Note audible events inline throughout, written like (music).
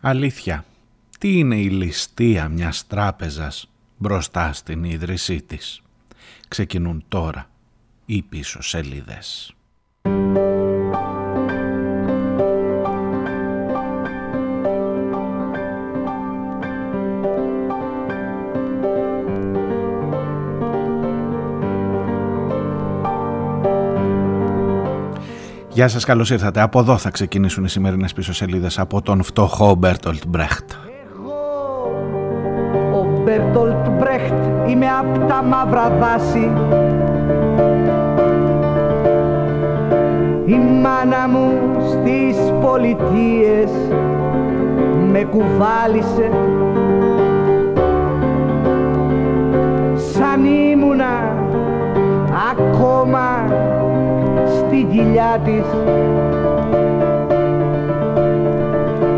Αλήθεια, τι είναι η ληστεία μιας τράπεζας μπροστά στην ίδρυσή της; Ξεκινούν τώρα οι πίσω σελίδες. Γεια σας, καλώς ήρθατε. Από εδώ θα ξεκινήσουν οι σημερινές πίσω σελίδες από τον φτωχό Μπέρτολτ Μπρέχτ. Εγώ, ο Μπέρτολτ Μπρέχτ, είμαι απ' τα μαύρα δάση. Η μάνα μου στις πολιτείες με κουβάλησε σαν ήμουνα ακόμα στη κοιλιά της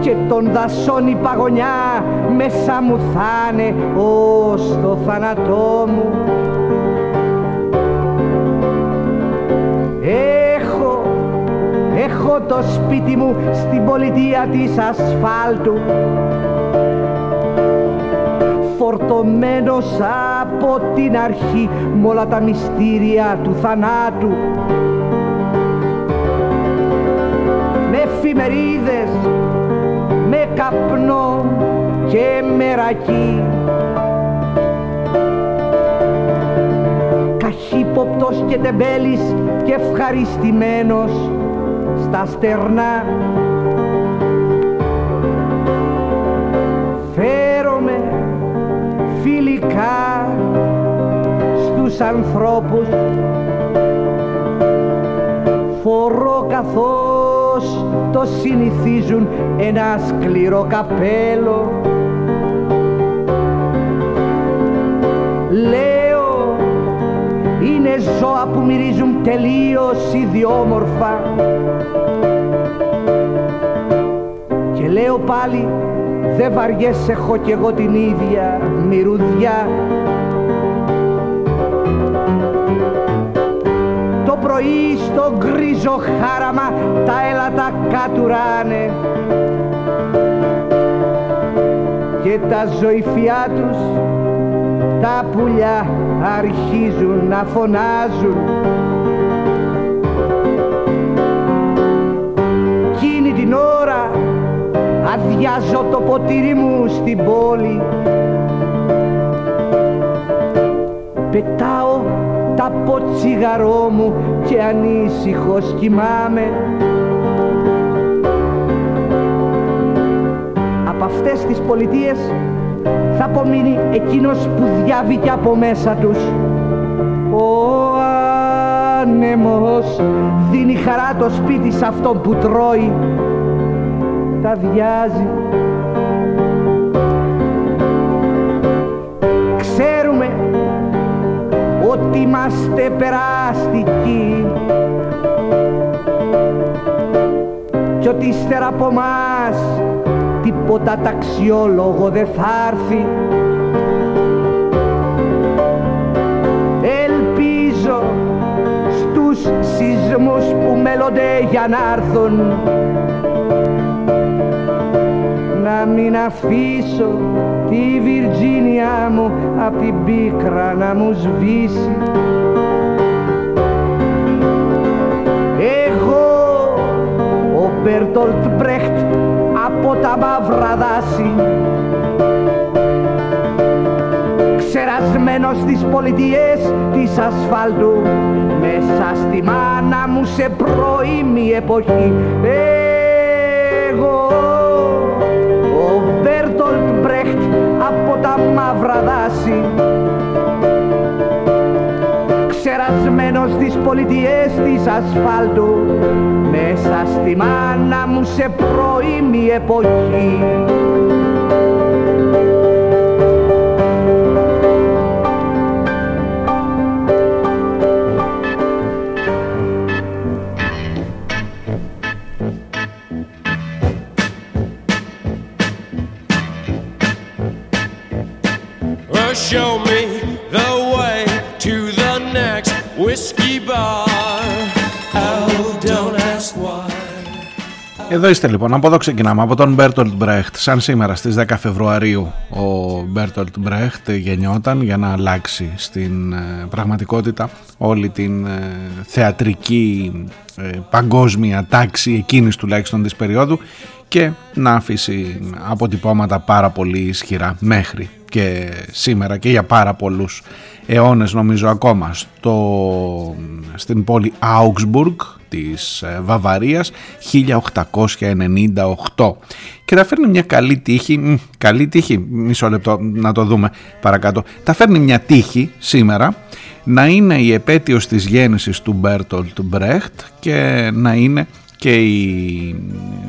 και τον δασών η παγωνιά μέσα μου θα'ναι ως το θάνατό μου. Έχω, έχω το σπίτι μου στην πολιτεία της ασφάλτου φορτωμένος από την αρχή με όλα τα μυστήρια του θανάτου εφημερίδες, με καπνό και μερακή καχύποπτος και τεμπέλης και ευχαριστημένος στα στερνά. Φέρομαι φιλικά στους ανθρώπους. Φορώ καθώς το συνηθίζουν ένα σκληρό καπέλο. Λέω είναι ζώα που μυρίζουν τελείως ιδιόμορφα. Και λέω πάλι δεν βαριέσαι έχω κι εγώ την ίδια μυρουδιά πρωί στο γκρίζο χάραμα τα έλατα κατουράνε. Και τα ζωηφιά τους τα πουλιά αρχίζουν να φωνάζουν. Κίνη την ώρα αδειάζω το ποτήρι μου στην πόλη. Πετάω τα ποτσιγαρό μου και ανήσυχος κοιμάμαι Από αυτές τις πολιτείες θα απομείνει εκείνος που διάβηκε από μέσα τους. Ο άνεμος δίνει χαρά το σπίτι σε αυτόν που τρώει. Τα διάζει είμαστε περαστικοί κι ότι ύστερα από μας τίποτα ταξιόλογο δεν θα έρθει. Ελπίζω στους σεισμούς που μέλλονται για να έρθουν να μην αφήσω τη Βιρτζίνια μου απ' την πίκρα να μου σβήσει. Εγώ ο Μπέρτολτ Μπρέχτ από τα μαύρα δάση ξερασμένος στις πολιτείες της ασφάλτου μέσα στη μάνα μου σε πρώιμη εποχή. Εγώ ο Μπέρτολτ Μπρέχτ από τα μαύρα δάση. Ξερασμένος στις πολιτείες της ασφάλτου μέσα στη μάνα μου σε πρώιμη εποχή show me the way to the next whiskey bar. Oh, don't ask why. Εδώ είστε λοιπόν, από εδώ ξεκινάμε, από τον Μπέρτολτ Μπρέχτ. Σαν σήμερα στις 10 Φεβρουαρίου ο Μπέρτολτ Μπρέχτ γεννιόταν για να αλλάξει στην ε, πραγματικότητα όλη την ε, θεατρική ε, παγκόσμια τάξη εκείνης τουλάχιστον της περίοδου και να αφήσει αποτυπώματα πάρα πολύ ισχυρά μέχρι και σήμερα και για πάρα πολλούς αιώνες νομίζω ακόμα στο, στην πόλη Augsburg της ε, Βαβαρίας 1898 και τα φέρνει μια καλή τύχη, καλή τύχη, μισό λεπτό να το δούμε παρακάτω, τα φέρνει μια τύχη σήμερα να είναι η επέτειος της γέννησης του Μπέρτολτ Μπρέχτ και να είναι και η,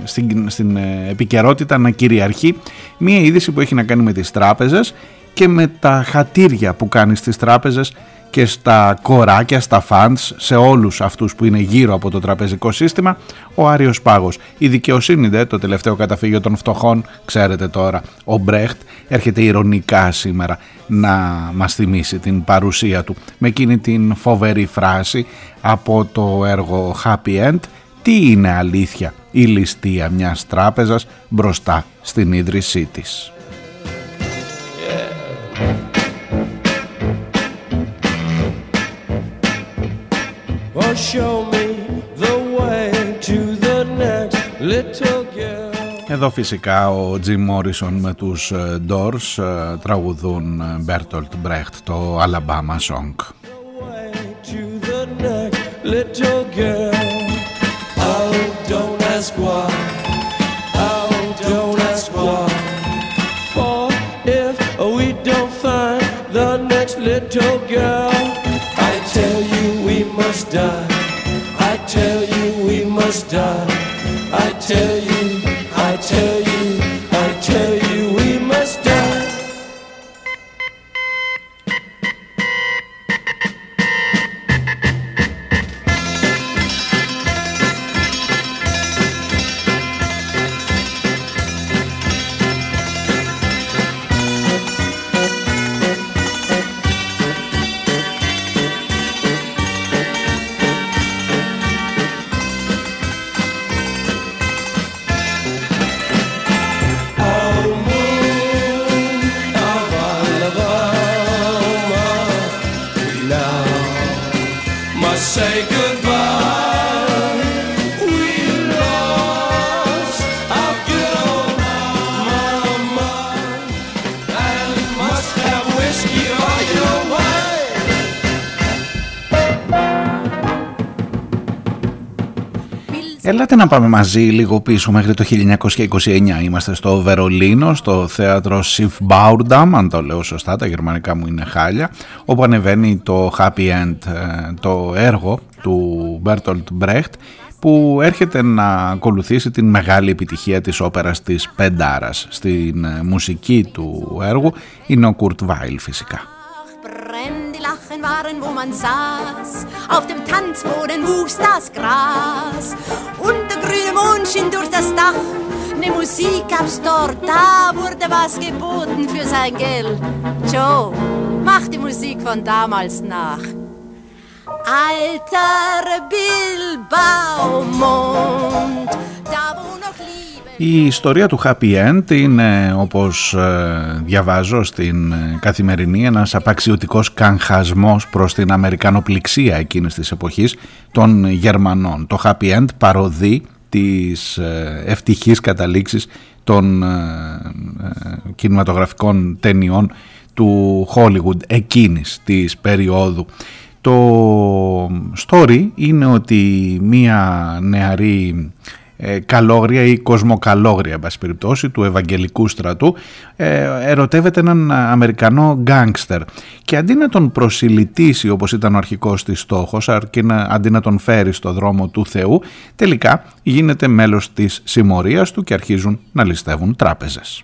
στην, στην ε, επικαιρότητα να κυριαρχεί μία είδηση που έχει να κάνει με τις τράπεζες και με τα χατήρια που κάνεις στις τράπεζες και στα κοράκια, στα funds, σε όλους αυτούς που είναι γύρω από το τραπεζικό σύστημα, ο Άριος Πάγος. Η δικαιοσύνη, δε, το τελευταίο καταφύγιο των φτωχών, ξέρετε τώρα, ο Μπρέχτ έρχεται ηρωνικά σήμερα να μας θυμίσει την παρουσία του με εκείνη την φοβερή φράση από το έργο Happy End τι είναι αλήθεια η ληστεία μιας τράπεζας μπροστά στην ίδρυσή της; Εδώ φυσικά ο Jim Morrison με τους ε, Doors ε, τραγουδούν ε, Bertolt Brecht το Alabama Song. Little girl, I tell you we must die. Ελάτε να πάμε μαζί λίγο πίσω μέχρι το 1929. Είμαστε στο Βερολίνο, στο θέατρο Schiffbaudam, αν το λέω σωστά, τα γερμανικά μου είναι χάλια, όπου ανεβαίνει το Happy End, ε, το έργο του Bertolt Brecht, που έρχεται να ακολουθήσει την μεγάλη επιτυχία της όπερας της Πεντάρας. Στην ε, μουσική του έργου είναι ο Kurt Weill φυσικά. Waren, wo man saß. Auf dem Tanzboden wuchs das Gras. Und der grüne Mond schien durch das Dach. Ne Musik gab's dort, da wurde was geboten für sein Geld. Joe, mach die Musik von damals nach. Alter Bilbaumond, da wo noch Liebe. Η ιστορία του Happy End είναι όπως ε, διαβάζω στην ε, καθημερινή ένας απαξιωτικός καγχασμός προς την αμερικανοπληξία εκείνης της εποχής των Γερμανών. Το Happy End παροδεί τις ε, ευτυχείς καταλήξεις των κινηματογραφικών ταινιών του Hollywood εκείνης της περίοδου. Το story είναι ότι μία νεαρή ε, καλόγρια ή κοσμοκαλόγρια εν περιπτώσει του Ευαγγελικού στρατού ε, ερωτεύεται έναν Αμερικανό γκάνγκστερ και αντί να τον προσιλητήσει όπως ήταν ο αρχικός της στόχος αρκεί να, αντί να τον φέρει στο δρόμο του Θεού τελικά γίνεται μέλος της συμμορίας του και αρχίζουν να ληστεύουν τράπεζες.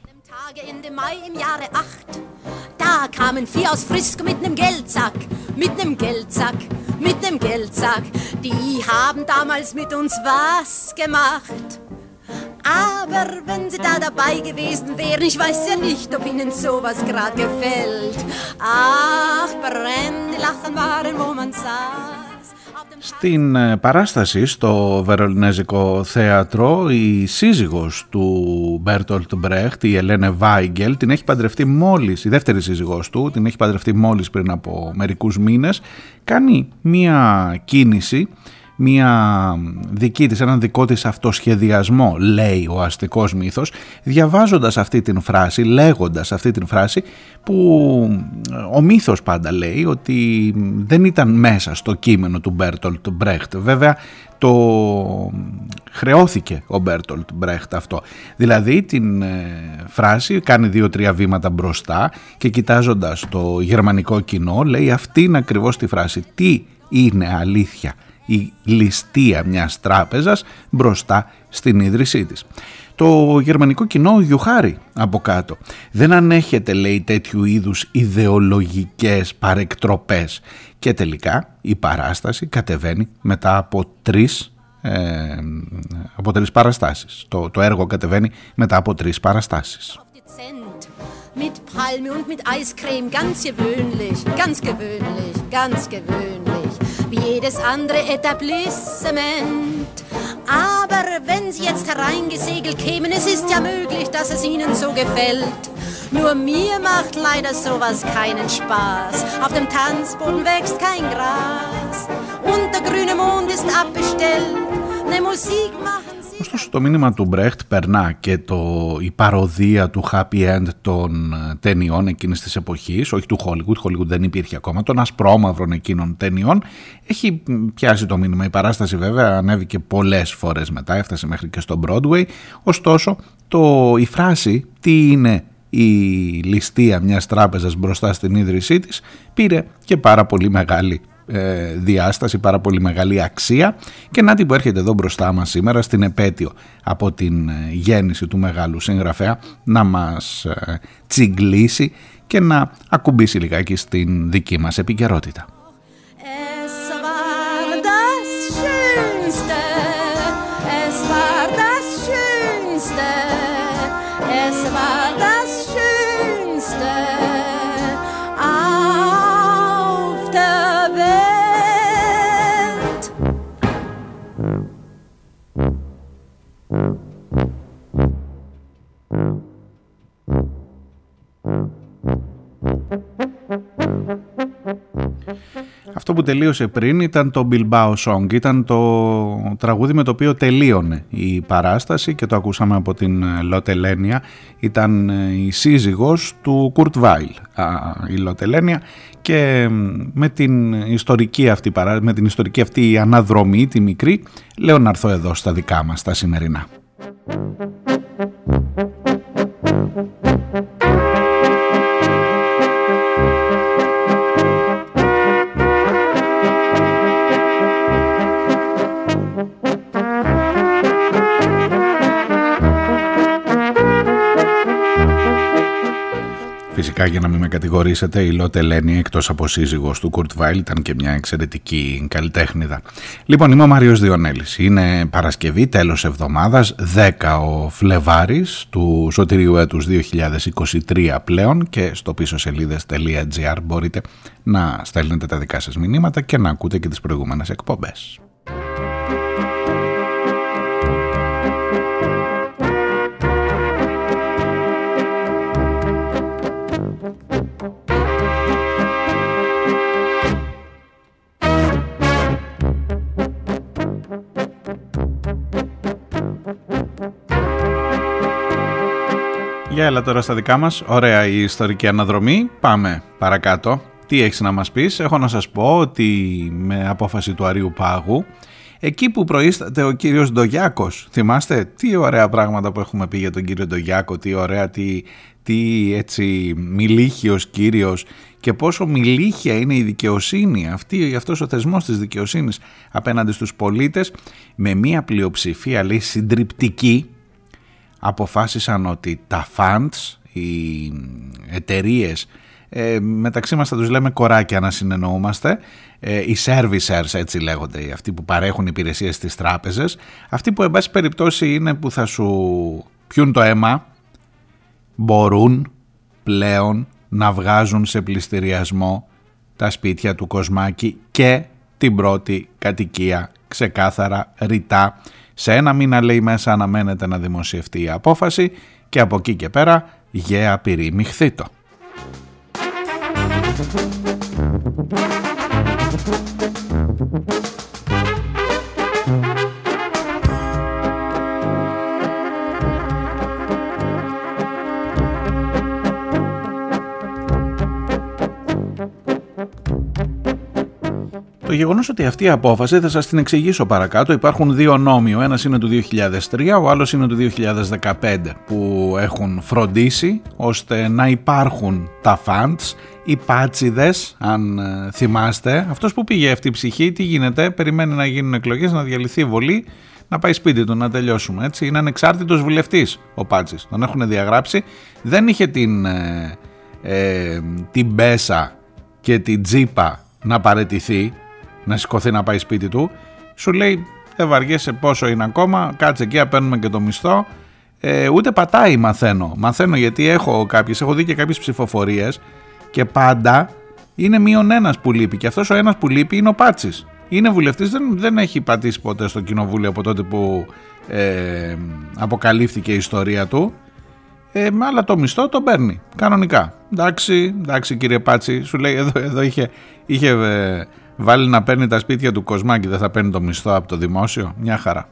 Kamen vier aus Frisk mit nem Geldsack, mit nem Geldsack, mit nem Geldsack. Die haben damals mit uns was gemacht. Aber wenn sie da dabei gewesen wären, ich weiß ja nicht, ob ihnen sowas grad gefällt. Ach, brennende Lachen waren, wo man saß. Στην ε, παράσταση στο Βερολινέζικο Θέατρο η σύζυγος του Μπέρτολτ Μπρέχτ, η Ελένε Βάιγκελ, την έχει παντρευτεί μόλις, η δεύτερη σύζυγός του, την έχει παντρευτεί μόλις πριν από μερικούς μήνες, κάνει μία κίνηση μία δική της, έναν δικό της αυτοσχεδιασμό, λέει ο αστικός μύθος, διαβάζοντας αυτή την φράση, λέγοντας αυτή την φράση που ε, ο μύθος πάντα λέει ότι δεν ήταν μέσα στο κείμενο του Μπέρτολτ Μπρέχτ. Βέβαια το χρεώθηκε ο Μπέρτολτ Μπρέχτ αυτό. Δηλαδή την ε, φράση κάνει δύο-τρία βήματα μπροστά και κοιτάζοντας το γερμανικό κοινό λέει αυτήν ακριβώς τη φράση. Τι είναι αλήθεια; Η ληστεία μιας τράπεζας μπροστά στην ίδρυσή της. Το γερμανικό κοινό γιουχάρει από κάτω. Δεν ανέχεται λέει τέτοιου είδους ιδεολογικές παρεκτροπές και τελικά η παράσταση κατεβαίνει μετά από τρεις ε, από τρεις παραστάσεις. Το, το έργο κατεβαίνει μετά από τρεις παραστάσεις. Mit Palme und mit Eiscreme, ganz gewöhnlich, ganz gewöhnlich, ganz gewöhnlich. wie jedes andere Etablissement. Aber wenn Sie jetzt hereingesegelt kämen, es ist ja möglich, dass es Ihnen so gefällt. Nur mir macht leider sowas keinen Spaß. Auf dem Tanzboden wächst kein Gras. Und der grüne Mond ist abbestellt. Ne Musik machen Ωστόσο το μήνυμα του Μπρέχτ περνά και το, η παροδία του happy end των ε, ταινιών εκείνης της εποχής, όχι του Hollywood, Hollywood δεν υπήρχε ακόμα, των ασπρόμαυρων εκείνων ταινιών, έχει πιάσει το μήνυμα. Η παράσταση βέβαια ανέβηκε πολλές φορές μετά, έφτασε μέχρι και στο Broadway, ωστόσο το, η φράση τι είναι η ληστεία μιας τράπεζας μπροστά στην ίδρυσή της πήρε και πάρα πολύ μεγάλη ε, διάσταση, πάρα πολύ μεγάλη αξία και να την που έρχεται εδώ μπροστά μας σήμερα στην επέτειο από την ε, γέννηση του μεγάλου συγγραφέα να μας ε, τσιγκλίσει και να ακουμπήσει λιγάκι στην δική μας επικαιρότητα. Αυτό που τελείωσε πριν ήταν το Bilbao Song, ήταν το τραγούδι με το οποίο τελείωνε η παράσταση και το ακούσαμε από την Λοτελένια. Ήταν η σύζυγος του Κουρτ Βάιλ, η Λοτελένια και με την ιστορική αυτή, με την ιστορική αυτή αναδρομή, τη μικρή, λέω να έρθω εδώ στα δικά μας τα σημερινά. Φυσικά για να μην με κατηγορήσετε η Λότε Λένι εκτός από σύζυγος του Κουρτ Βάιλ ήταν και μια εξαιρετική καλλιτέχνηδα. Λοιπόν είμαι ο Μάριος Διονέλης. Είναι Παρασκευή τέλος εβδομάδας 10 ο Φλεβάρης του Σωτηρίου έτους 2023 πλέον και στο πίσω σελίδες.gr μπορείτε να στέλνετε τα δικά σας μηνύματα και να ακούτε και τις προηγούμενες εκπομπές. Για έλα τώρα στα δικά μας. Ωραία η ιστορική αναδρομή. Πάμε παρακάτω. Τι έχεις να μας πεις; Έχω να σας πω ότι με απόφαση του Αρίου Πάγου εκεί που προείσταται ο κύριος Ντογιάκος θυμάστε τι ωραία πράγματα που έχουμε πει για τον κύριο Ντογιάκο τι ωραία, τι, τι έτσι μιλήχιος κύριος και πόσο μιλήχια είναι η δικαιοσύνη αυτή, αυτός ο θεσμός της δικαιοσύνης απέναντι στους πολίτες με μια πλειοψηφία λέει συντριπτική αποφάσισαν ότι τα funds, οι εταιρείες, ε, μεταξύ μας θα τους λέμε κοράκια να συνεννοούμαστε, ε, οι servicers έτσι λέγονται, αυτοί που παρέχουν υπηρεσίες στις τράπεζες, αυτοί που εν πάση περιπτώσει είναι που θα σου πιούν το αίμα, μπορούν πλέον να βγάζουν σε πληστηριασμό τα σπίτια του Κοσμάκη και την πρώτη κατοικία ξεκάθαρα ρητά. Σε ένα μήνα λέει μέσα αναμένεται να δημοσιευτεί η απόφαση και από εκεί και πέρα γέα πυρή μιχθήτο. Γεγονός ότι αυτή η απόφαση θα σας την εξηγήσω παρακάτω. Υπάρχουν δύο νόμοι. Ο ένας είναι του 2003, ο άλλος είναι του 2015 που έχουν φροντίσει ώστε να υπάρχουν τα funds, οι πάτσιδες, αν ε, θυμάστε. Αυτός που πήγε αυτή η ψυχή, τι γίνεται, περιμένει να γίνουν εκλογές, να διαλυθεί η βολή, να πάει σπίτι του, να τελειώσουμε. Έτσι. Είναι ανεξάρτητος βουλευτής ο Πάτσης. Τον έχουν διαγράψει. Δεν είχε την, ε, ε, την μπέσα και την τζίπα να παρετηθεί να σηκωθεί να πάει σπίτι του, σου λέει δεν βαριέσαι πόσο είναι ακόμα, κάτσε εκεί, παίρνουμε και το μισθό. Ε, ούτε πατάει μαθαίνω. Μαθαίνω γιατί έχω κάποιες, έχω δει και κάποιες ψηφοφορίες και πάντα είναι μείον ένας που λείπει. Και αυτός ο ένας που λείπει είναι ο Πάτσης. Είναι βουλευτής, δεν, δεν έχει πατήσει ποτέ στο κοινοβούλιο από τότε που ε, αποκαλύφθηκε η ιστορία του. Ε, αλλά το μισθό το παίρνει κανονικά. Εντάξει, εντάξει κύριε Πάτση, σου λέει εδώ, εδώ είχε, είχε ε, βάλει να παίρνει τα σπίτια του Κοσμάκη, δεν θα παίρνει το μισθό από το δημόσιο. Μια χαρά.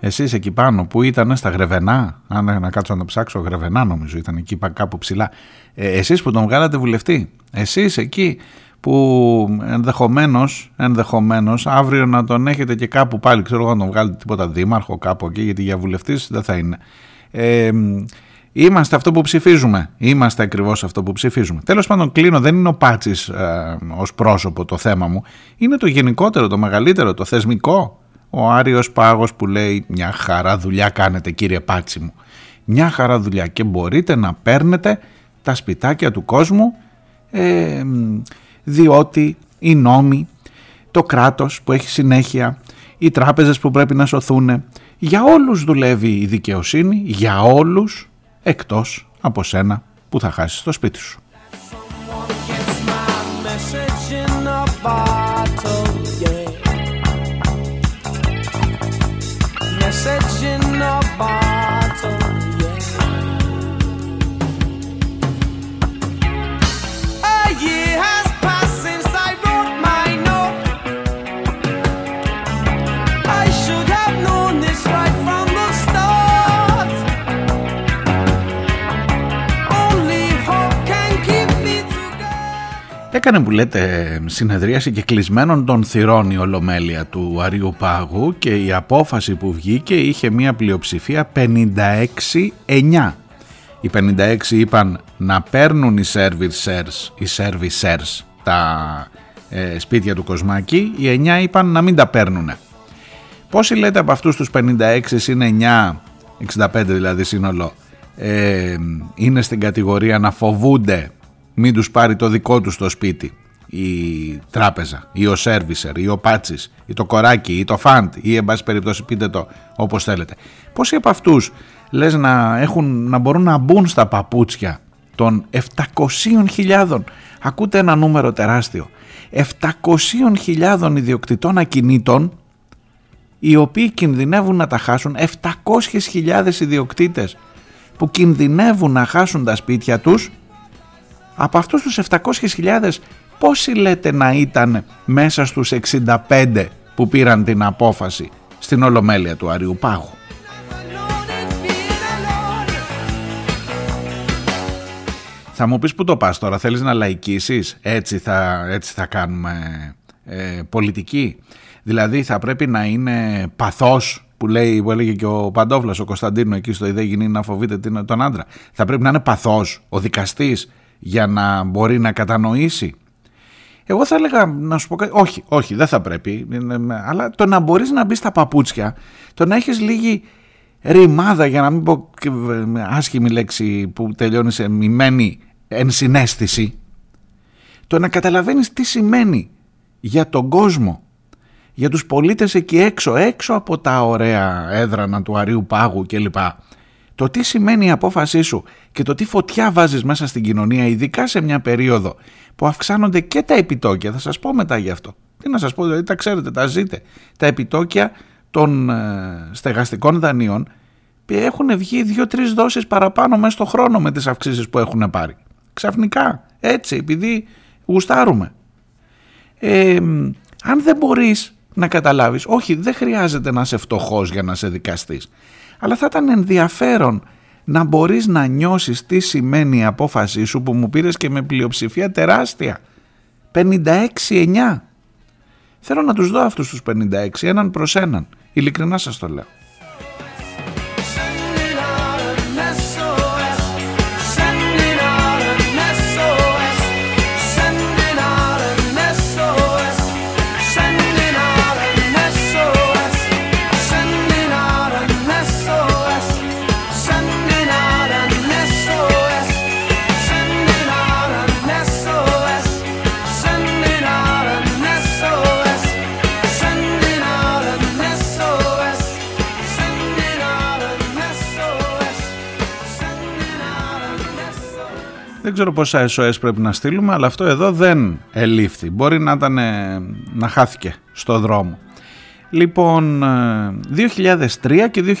Εσείς εκεί πάνω που ήταν στα Γρεβενά, αν να κάτσω να το ψάξω, Γρεβενά νομίζω ήταν εκεί κάπου ψηλά. Ε, εσείς που τον βγάλατε βουλευτή, εσείς εκεί που ενδεχομένως, ενδεχομένως αύριο να τον έχετε και κάπου πάλι, ξέρω εγώ να τον βγάλετε τίποτα δήμαρχο κάπου εκεί, γιατί για βουλευτής δεν θα είναι. Ε, είμαστε αυτό που ψηφίζουμε. Είμαστε ακριβώς αυτό που ψηφίζουμε. Τέλος πάντων κλείνω, δεν είναι ο Πάτσης ε, ως πρόσωπο το θέμα μου. Είναι το γενικότερο, το μεγαλύτερο, το θεσμικό. Ο Άριος Πάγος που λέει μια χαρά δουλειά κάνετε κύριε Πάτσι μου. Μια χαρά δουλειά και μπορείτε να παίρνετε τα σπιτάκια του κόσμου ε, διότι οι νόμοι, το κράτος που έχει συνέχεια, οι τράπεζες που πρέπει να σωθούν, για όλους δουλεύει η δικαιοσύνη, για όλους, εκτός από σένα που θα χάσεις το σπίτι σου. Έκανε που λέτε συνεδρίαση και κλεισμένων των θυρών η Ολομέλεια του Αριού Πάγου και η απόφαση που βγήκε είχε μια πλειοψηφία 56-9. Οι 56 είπαν να παίρνουν οι servicers, οι servicers τα ε, σπίτια του Κοσμάκη, οι 9 είπαν να μην τα παίρνουν. Πόσοι λέτε από αυτούς τους 56 είναι 9, 65 δηλαδή σύνολο, ε, είναι στην κατηγορία να φοβούνται μην τους πάρει το δικό τους στο σπίτι η τράπεζα ή ο σέρβισερ ή ο πάτσης ή το κοράκι ή το φαντ ή εν πάση περιπτώσει πείτε το όπως θέλετε. Πόσοι από αυτούς λες να, έχουν, να μπορούν να μπουν στα παπούτσια των 700.000 ακούτε ένα νούμερο τεράστιο 700.000 ιδιοκτητών ακινήτων οι οποίοι κινδυνεύουν να τα χάσουν 700.000 ιδιοκτήτες που κινδυνεύουν να χάσουν τα σπίτια τους από αυτούς τους 700.000 πόσοι λέτε να ήταν μέσα στους 65 που πήραν την απόφαση στην Ολομέλεια του Αριού Πάγου; Θα μου πεις που το πας τώρα, θέλεις να λαϊκίσεις, έτσι θα, έτσι θα κάνουμε ε, πολιτική. Δηλαδή θα πρέπει να είναι παθός που, λέει, που έλεγε και ο Παντόφλας, ο Κωνσταντίνο εκεί στο ιδέα γίνει να φοβείται τον άντρα. Θα πρέπει να είναι παθός ο δικαστής για να μπορεί να κατανοήσει. Εγώ θα έλεγα να σου πω κάτι. Όχι, όχι, δεν θα πρέπει. Αλλά το να μπορείς να μπεις στα παπούτσια, το να έχεις λίγη ρημάδα, για να μην πω άσχημη λέξη που τελειώνει σε μημένη ενσυναίσθηση, το να καταλαβαίνεις τι σημαίνει για τον κόσμο, για τους πολίτες εκεί έξω, έξω από τα ωραία έδρανα του Αρίου Πάγου κλπ. Το τι σημαίνει η απόφασή σου και το τι φωτιά βάζεις μέσα στην κοινωνία, ειδικά σε μια περίοδο που αυξάνονται και τα επιτόκια, θα σας πω μετά γι' αυτό. Τι να σας πω, δηλαδή τα ξέρετε, τα ζείτε. Τα επιτόκια των ε, στεγαστικών δανείων έχουν βγει δύο-τρεις δόσεις παραπάνω μέσα στο χρόνο με τις αυξήσεις που έχουν πάρει. Ξαφνικά, έτσι, επειδή γουστάρουμε. Ε, αν δεν μπορείς να καταλάβεις, όχι δεν χρειάζεται να είσαι φτωχός για να σε δικαστείς, αλλά θα ήταν ενδιαφέρον να μπορείς να νιώσεις τι σημαίνει η απόφασή σου που μου πήρες και με πλειοψηφία τεράστια. 56-9. Θέλω να τους δω αυτούς τους 56, έναν προς έναν. Ειλικρινά σας το λέω. Ξέρω πόσα SOS πρέπει να στείλουμε, αλλά αυτό εδώ δεν ελήφθη. Μπορεί να, ήταν, να χάθηκε στο δρόμο. Λοιπόν, 2003 ε, και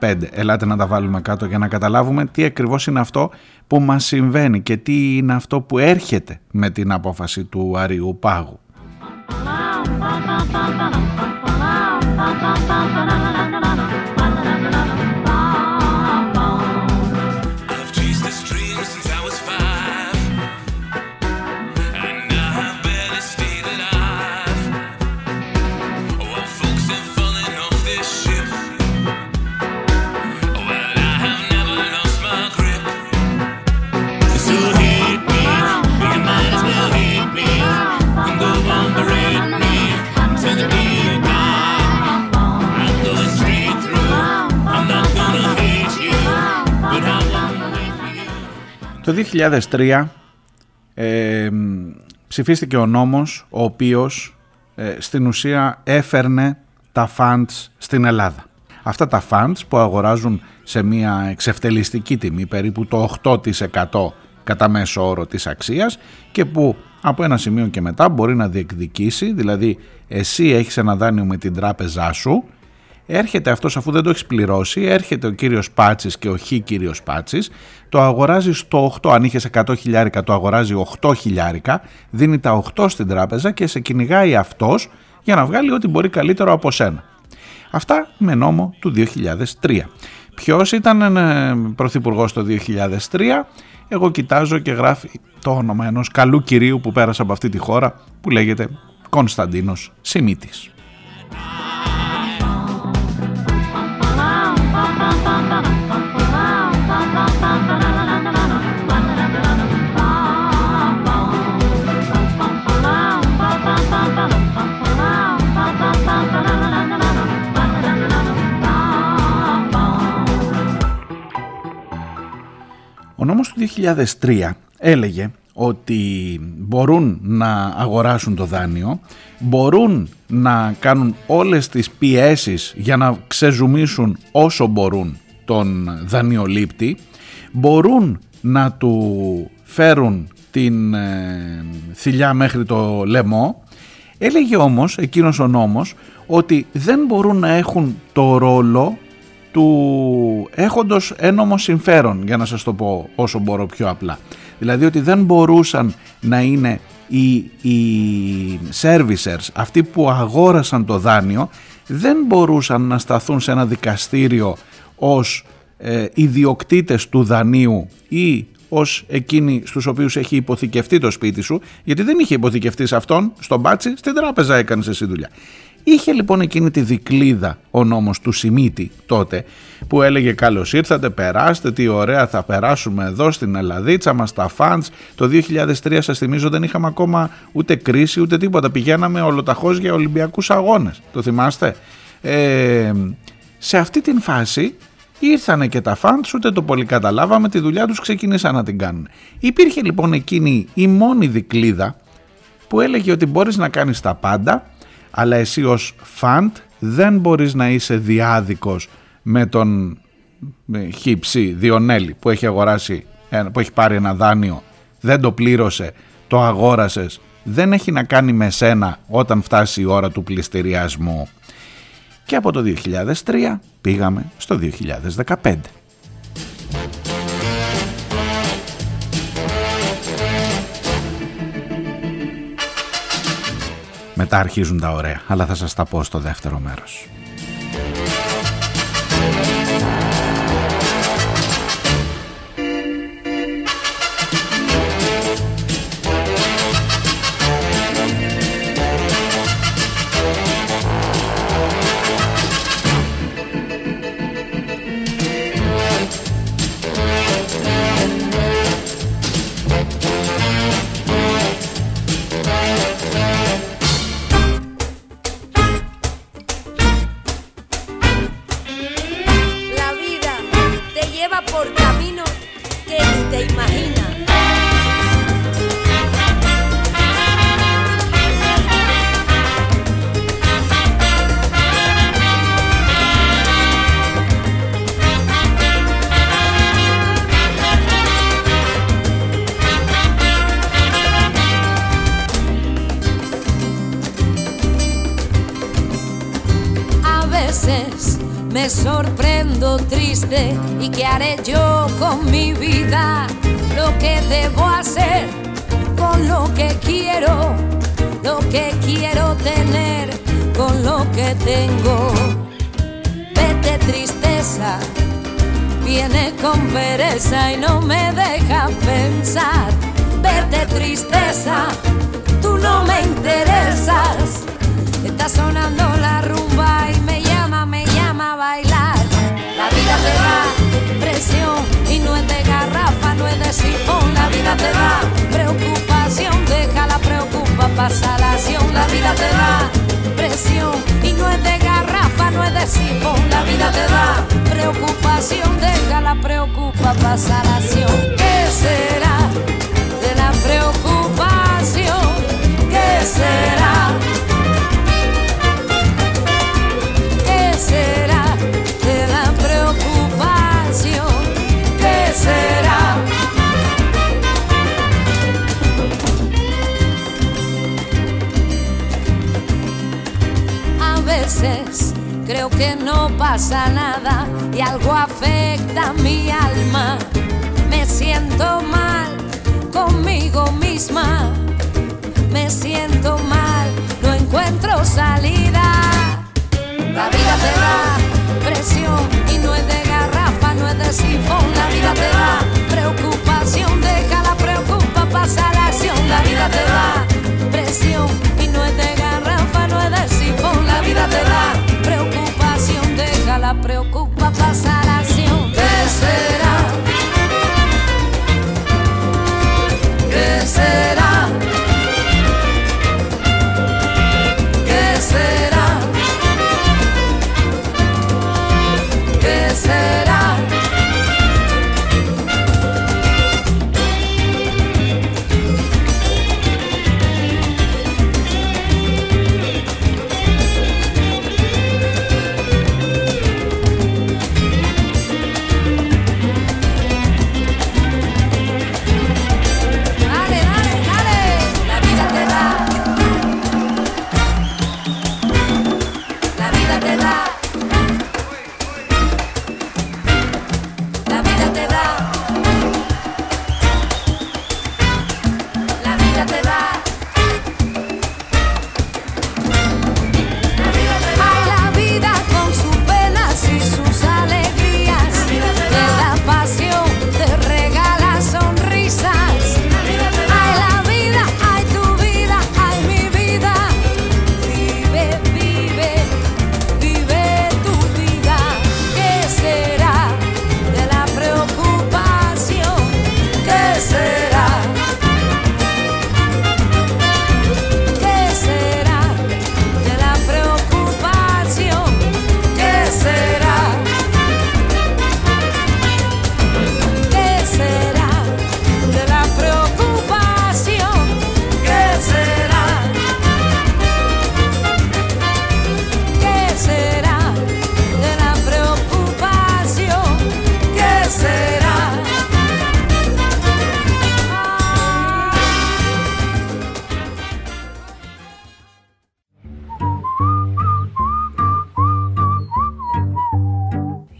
2015, ελάτε να τα βάλουμε κάτω για να καταλάβουμε τι ακριβώς είναι αυτό που μας συμβαίνει και τι είναι αυτό που έρχεται με την απόφαση του Αριού Πάγου. Το 2003 ε, ψηφίστηκε ο νόμος ο οποίος ε, στην ουσία έφερνε τα funds στην Ελλάδα. Αυτά τα funds που αγοράζουν σε μια εξευτελιστική τιμή περίπου το 8% κατά μέσο όρο της αξίας και που από ένα σημείο και μετά μπορεί να διεκδικήσει, δηλαδή εσύ έχεις ένα δάνειο με την τράπεζά σου Έρχεται αυτός αφού δεν το έχεις πληρώσει, έρχεται ο κύριος Πάτσης και ο χ κύριος Πάτσης, το αγοράζεις στο 8, αν είχες 100 χιλιάρικα το αγοράζει 8 χιλιάρικα, δίνει τα 8 στην τράπεζα και σε κυνηγάει αυτός για να βγάλει ό,τι μπορεί καλύτερο από σένα. Αυτά με νόμο του 2003. Ποιος ήταν ε, πρωθυπουργός το 2003, εγώ κοιτάζω και γράφει το όνομα ενός καλού κυρίου που πέρασε από αυτή τη χώρα που λέγεται Κωνσταντίνος Σιμίτης. Ο νόμος του 2003 έλεγε ότι μπορούν να αγοράσουν το δάνειο, μπορούν να κάνουν όλες τις πιέσεις για να ξεζουμίσουν όσο μπορούν τον δανειολήπτη, μπορούν να του φέρουν την ε, θηλιά μέχρι το λαιμό. Έλεγε όμως εκείνος ο νόμος ότι δεν μπορούν να έχουν το ρόλο του έχοντος ένομο συμφέρον για να σας το πω όσο μπορώ πιο απλά. Δηλαδή ότι δεν μπορούσαν να είναι οι, οι servicers, αυτοί που αγόρασαν το δάνειο, δεν μπορούσαν να σταθούν σε ένα δικαστήριο ως ε, ιδιοκτήτες του δανείου ή ως εκείνοι στους οποίους έχει υποθηκευτεί το σπίτι σου, γιατί δεν είχε υποθηκευτεί σε αυτόν, στον μπάτσι, στην τράπεζα έκανε εσύ δουλειά. Είχε λοιπόν εκείνη τη δικλίδα ο νόμος του Σιμίτη τότε που έλεγε καλώς ήρθατε, περάστε, τι ωραία θα περάσουμε εδώ στην Ελλαδίτσα μας τα φαντς. Το 2003 σας θυμίζω δεν είχαμε ακόμα ούτε κρίση ούτε τίποτα, πηγαίναμε ολοταχώς για Ολυμπιακούς αγώνες, το θυμάστε; Ε, σε αυτή την φάση ήρθανε και τα φαντς, ούτε το πολύ καταλάβαμε, τη δουλειά τους ξεκίνησαν να την κάνουν. Υπήρχε λοιπόν εκείνη η μόνη δικλίδα που έλεγε ότι μπορείς να κάνεις τα πάντα αλλά εσύ ως φαντ δεν μπορείς να είσαι διάδικος με τον χύψη Διονέλη που έχει αγοράσει, που έχει πάρει ένα δάνειο, δεν το πλήρωσε, το αγόρασες, δεν έχει να κάνει με σένα όταν φτάσει η ώρα του πληστηριασμού. Και από το 2003 πήγαμε στο 2015. Μετά αρχίζουν τα ωραία, αλλά θα σας τα πω στο δεύτερο μέρος. veces me sorprendo triste y qué haré yo con mi vida, lo que debo hacer con lo que quiero, lo que quiero tener con lo que tengo. Vete tristeza, viene con pereza y no me deja pensar. Vete tristeza, tú no me interesas. Está sonando la rumba y me te da presión y no es de garrafa, no es de sifón. La vida te da preocupación, deja la preocupa, pasa la acción. La vida te da presión y no es de garrafa, no es de sifón. La vida te da preocupación, deja la preocupa, pasa la acción. ¿Qué será de la preocupación? ¿Qué será? creo que no pasa nada y algo afecta mi alma. Me siento mal conmigo misma, me siento mal, no encuentro salida. La vida te da presión y no es de garrafa, no es de sifón. La vida te da preocupación, deja la preocupa, pasa la acción. La vida te da presión pasará.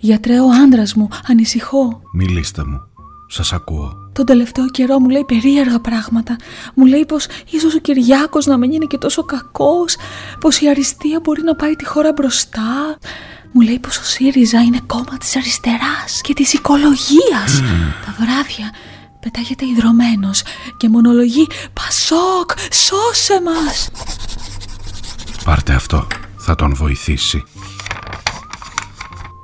Γιατρέ, ο άντρας μου, ανησυχώ. Μιλήστε μου. Σας ακούω. Τον τελευταίο καιρό μου λέει περίεργα πράγματα. Μου λέει πως ίσως ο Κυριάκος να μην είναι και τόσο κακός, πως η αριστεία μπορεί να πάει τη χώρα μπροστά. Μου λέει πως ο ΣΥΡΙΖΑ είναι κόμμα της αριστεράς και της οικολογίας. Τα βράδια πετάγεται ιδρωμένος και μονολογεί «Πασόκ, σώσε μας!» Πάρτε αυτό. Θα τον βοηθήσει.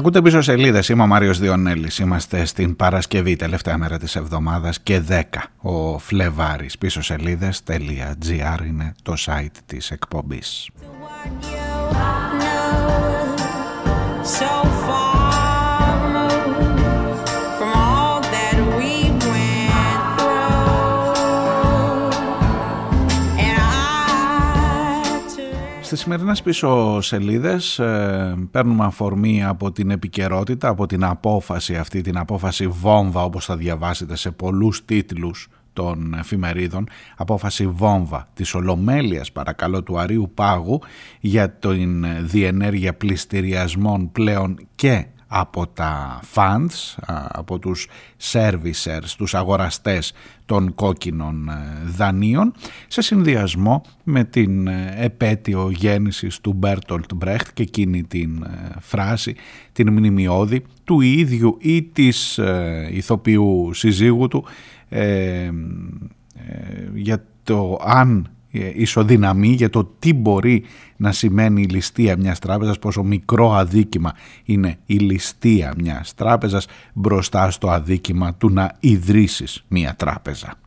Ακούτε πίσω σελίδες, είμαι ο Μάριος Διονέλης, είμαστε στην Παρασκευή, τελευταία μέρα της εβδομάδας και 10 ο Φλεβάρης. Πίσω σελίδες.gr είναι το site της εκπομπής. Took Στις σημερινές πίσω σελίδες ε, παίρνουμε αφορμή από την επικαιρότητα, από την απόφαση αυτή, την απόφαση βόμβα όπως θα διαβάσετε σε πολλούς τίτλους των εφημερίδων, απόφαση βόμβα της Ολομέλειας παρακαλώ του Αρίου Πάγου για την διενέργεια πληστηριασμών πλέον και από τα funds, α, από τους servicers, τους αγοραστές των κόκκινων ε, δανείων σε συνδυασμό με την ε, επέτειο γέννησης του Μπέρτολτ Μπρέχτ και εκείνη την ε, φράση, την μνημειώδη του ίδιου ή της ε, ηθοποιού συζύγου του ε, ε, για το αν ε, ισοδυναμεί για το τι μπορεί να σημαίνει η ληστεία μιας τράπεζας, πόσο μικρό αδίκημα είναι η ληστεία μιας τράπεζας μπροστά στο αδίκημα του να ιδρύσεις μια τράπεζα.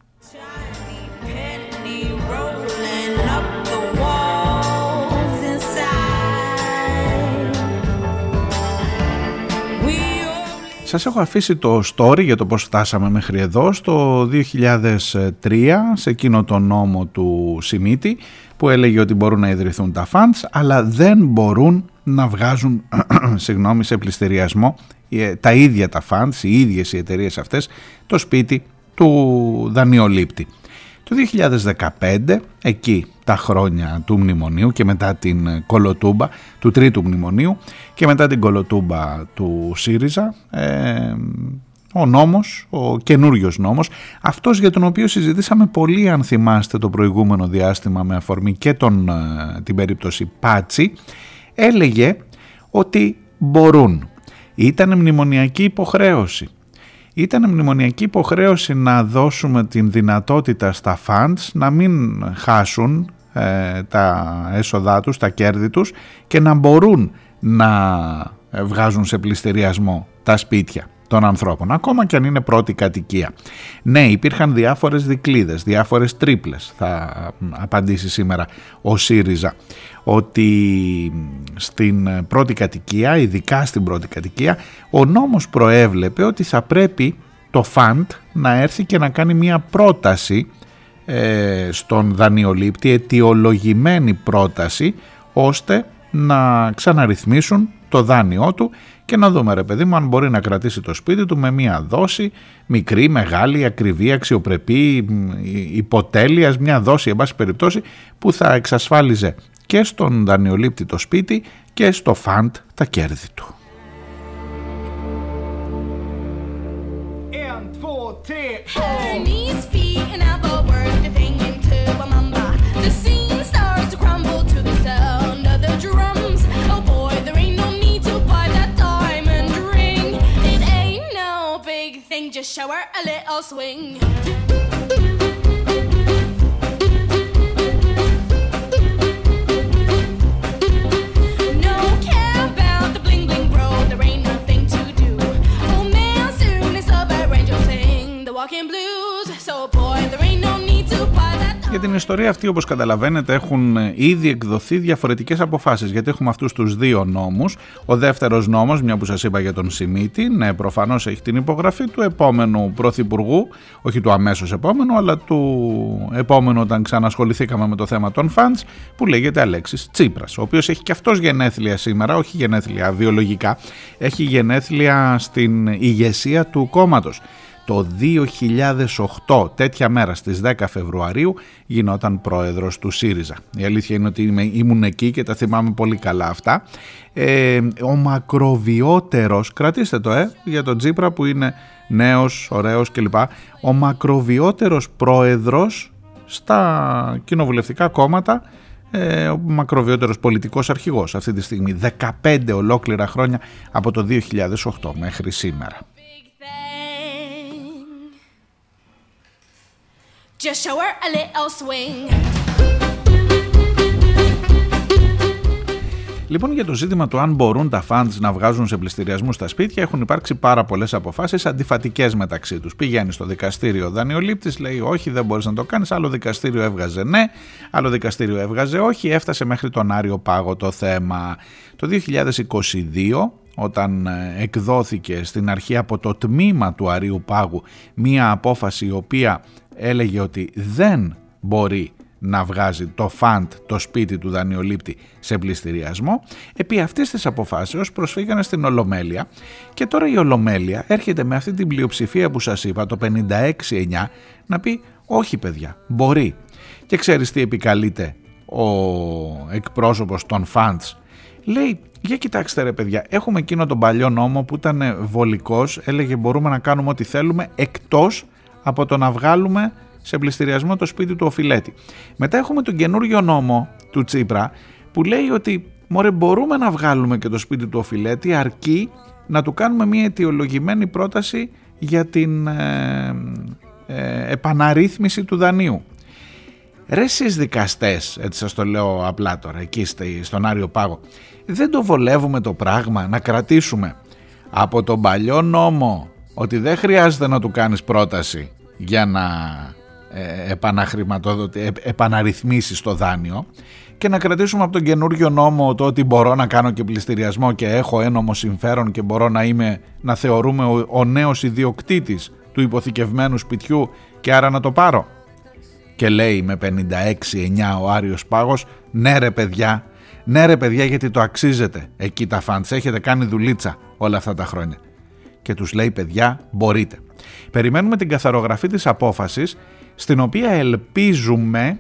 Σας έχω αφήσει το story για το πώς φτάσαμε μέχρι εδώ στο 2003 σε εκείνο το νόμο του Σιμίτη που έλεγε ότι μπορούν να ιδρυθούν τα funds αλλά δεν μπορούν να βγάζουν (clears throat) συγγνώμη, σε πληστηριασμό ε, τα ίδια τα funds, οι ίδιες οι εταιρείες αυτές το σπίτι του δανειολήπτη. Το 2015, εκεί τα χρόνια του μνημονίου και μετά την κολοτούμπα του τρίτου μνημονίου και μετά την κολοτούμπα του ΣΥΡΙΖΑ, ε, ο νόμος, ο καινούριος νόμος, αυτός για τον οποίο συζητήσαμε πολύ αν θυμάστε το προηγούμενο διάστημα με αφορμή και τον, ε, την περίπτωση Πάτσι, έλεγε ότι μπορούν. Ήταν μνημονιακή υποχρέωση. Ήταν μνημονιακή υποχρέωση να δώσουμε την δυνατότητα στα funds να μην χάσουν ε, τα έσοδά τους, τα κέρδη τους και να μπορούν να ε, βγάζουν σε πληστηριασμό τα σπίτια των ανθρώπων, ακόμα και αν είναι πρώτη κατοικία. Ναι, υπήρχαν διάφορες δικλίδες, διάφορες τρίπλες, θα απαντήσει σήμερα ο ΣΥΡΙΖΑ, ότι στην πρώτη κατοικία, ειδικά στην πρώτη κατοικία, ο νόμος προέβλεπε ότι θα πρέπει το φαντ να έρθει και να κάνει μια πρόταση ε, στον δανειολήπτη, αιτιολογημένη πρόταση, ώστε να ξαναρυθμίσουν το δάνειό του και να δούμε ρε παιδί μου αν μπορεί να κρατήσει το σπίτι του με μια δόση μικρή, μεγάλη, ακριβή, αξιοπρεπή, υποτέλειας, μια δόση εν πάση περιπτώσει που θα εξασφάλιζε και στον δανειολήπτη το σπίτι και στο φαντ τα κέρδη του. Knees, feet, and elbow work the Για την ιστορία αυτή όπως καταλαβαίνετε έχουν ε, ήδη εκδοθεί διαφορετικές αποφάσεις γιατί έχουμε αυτούς τους δύο νόμους. Ο δεύτερος νόμος, μια που σας είπα για τον Σιμίτη, ναι προφανώς έχει την υπογραφή του επόμενου πρωθυπουργού, όχι του αμέσως επόμενου αλλά του επόμενου όταν ξανασχοληθήκαμε με το θέμα των φαντς που λέγεται Αλέξης Τσίπρας, ο οποίος έχει και αυτός γενέθλια σήμερα, όχι γενέθλια βιολογικά, έχει γενέθλια στην ηγεσία του κόμματος. Το 2008, τέτοια μέρα στις 10 Φεβρουαρίου, γινόταν πρόεδρος του ΣΥΡΙΖΑ. Η αλήθεια είναι ότι είμαι, ήμουν εκεί και τα θυμάμαι πολύ καλά αυτά. Ε, ο μακροβιότερος, κρατήστε το ε, για τον Τζίπρα που είναι νέος, ωραίος κλπ. Ο μακροβιότερος πρόεδρος στα κοινοβουλευτικά κόμματα ε, ο μακροβιότερος πολιτικός αρχηγός αυτή τη στιγμή 15 ολόκληρα χρόνια από το 2008 μέχρι σήμερα Just show her a little swing. Λοιπόν, για το ζήτημα του αν μπορούν τα funds να βγάζουν σε πληστηριασμού στα σπίτια, έχουν υπάρξει πάρα πολλές αποφάσεις αντιφατικές μεταξύ τους. Πηγαίνει στο δικαστήριο ο δανειολήπτης, λέει όχι, δεν μπορείς να το κάνεις. Άλλο δικαστήριο έβγαζε ναι, άλλο δικαστήριο έβγαζε όχι. Έφτασε μέχρι τον Άριο Πάγο το θέμα. Το 2022 όταν ε, εκδόθηκε στην αρχή από το τμήμα του Αρίου Πάγου μία απόφαση η οποία έλεγε ότι δεν μπορεί να βγάζει το φαντ το σπίτι του δανειολήπτη σε πληστηριασμό. Επί αυτής της αποφάσεως προσφύγανε στην Ολομέλεια και τώρα η Ολομέλεια έρχεται με αυτή την πλειοψηφία που σας είπα, το 56-9, να πει όχι παιδιά, μπορεί. Και ξέρεις τι επικαλείται ο εκπρόσωπος των φαντς. Λέει, για κοιτάξτε ρε παιδιά, έχουμε εκείνο τον παλιό νόμο που ήταν βολικός, έλεγε μπορούμε να κάνουμε ό,τι θέλουμε εκτός από το να βγάλουμε σε πληστηριασμό το σπίτι του οφειλέτη. Μετά έχουμε τον καινούριο νόμο του Τσίπρα που λέει ότι μωρέ μπορούμε να βγάλουμε και το σπίτι του οφειλέτη αρκεί να του κάνουμε μια αιτιολογημένη πρόταση για την ε, ε, επαναρρύθμιση του δανείου. Ρε εσείς δικαστές, έτσι σας το λέω απλά τώρα, εκεί στον Άριο Πάγο, δεν το βολεύουμε το πράγμα να κρατήσουμε από τον παλιό νόμο ότι δεν χρειάζεται να του κάνεις πρόταση για να ε, επαναχρηματοδοτη- ε, επαναρρυθμίσεις το δάνειο και να κρατήσουμε από τον καινούργιο νόμο το ότι μπορώ να κάνω και πληστηριασμό και έχω ένομο συμφέρον και μπορώ να, είμαι, να θεωρούμε ο, ο νέος ιδιοκτήτης του υποθηκευμένου σπιτιού και άρα να το πάρω. Και λέει με 56-9 ο Άριος Πάγος ναι ρε παιδιά, ναι ρε παιδιά γιατί το αξίζετε εκεί τα φαντς, έχετε κάνει δουλίτσα όλα αυτά τα χρόνια. Και τους λέει παιδιά μπορείτε. Περιμένουμε την καθαρογραφή της απόφασης στην οποία ελπίζουμε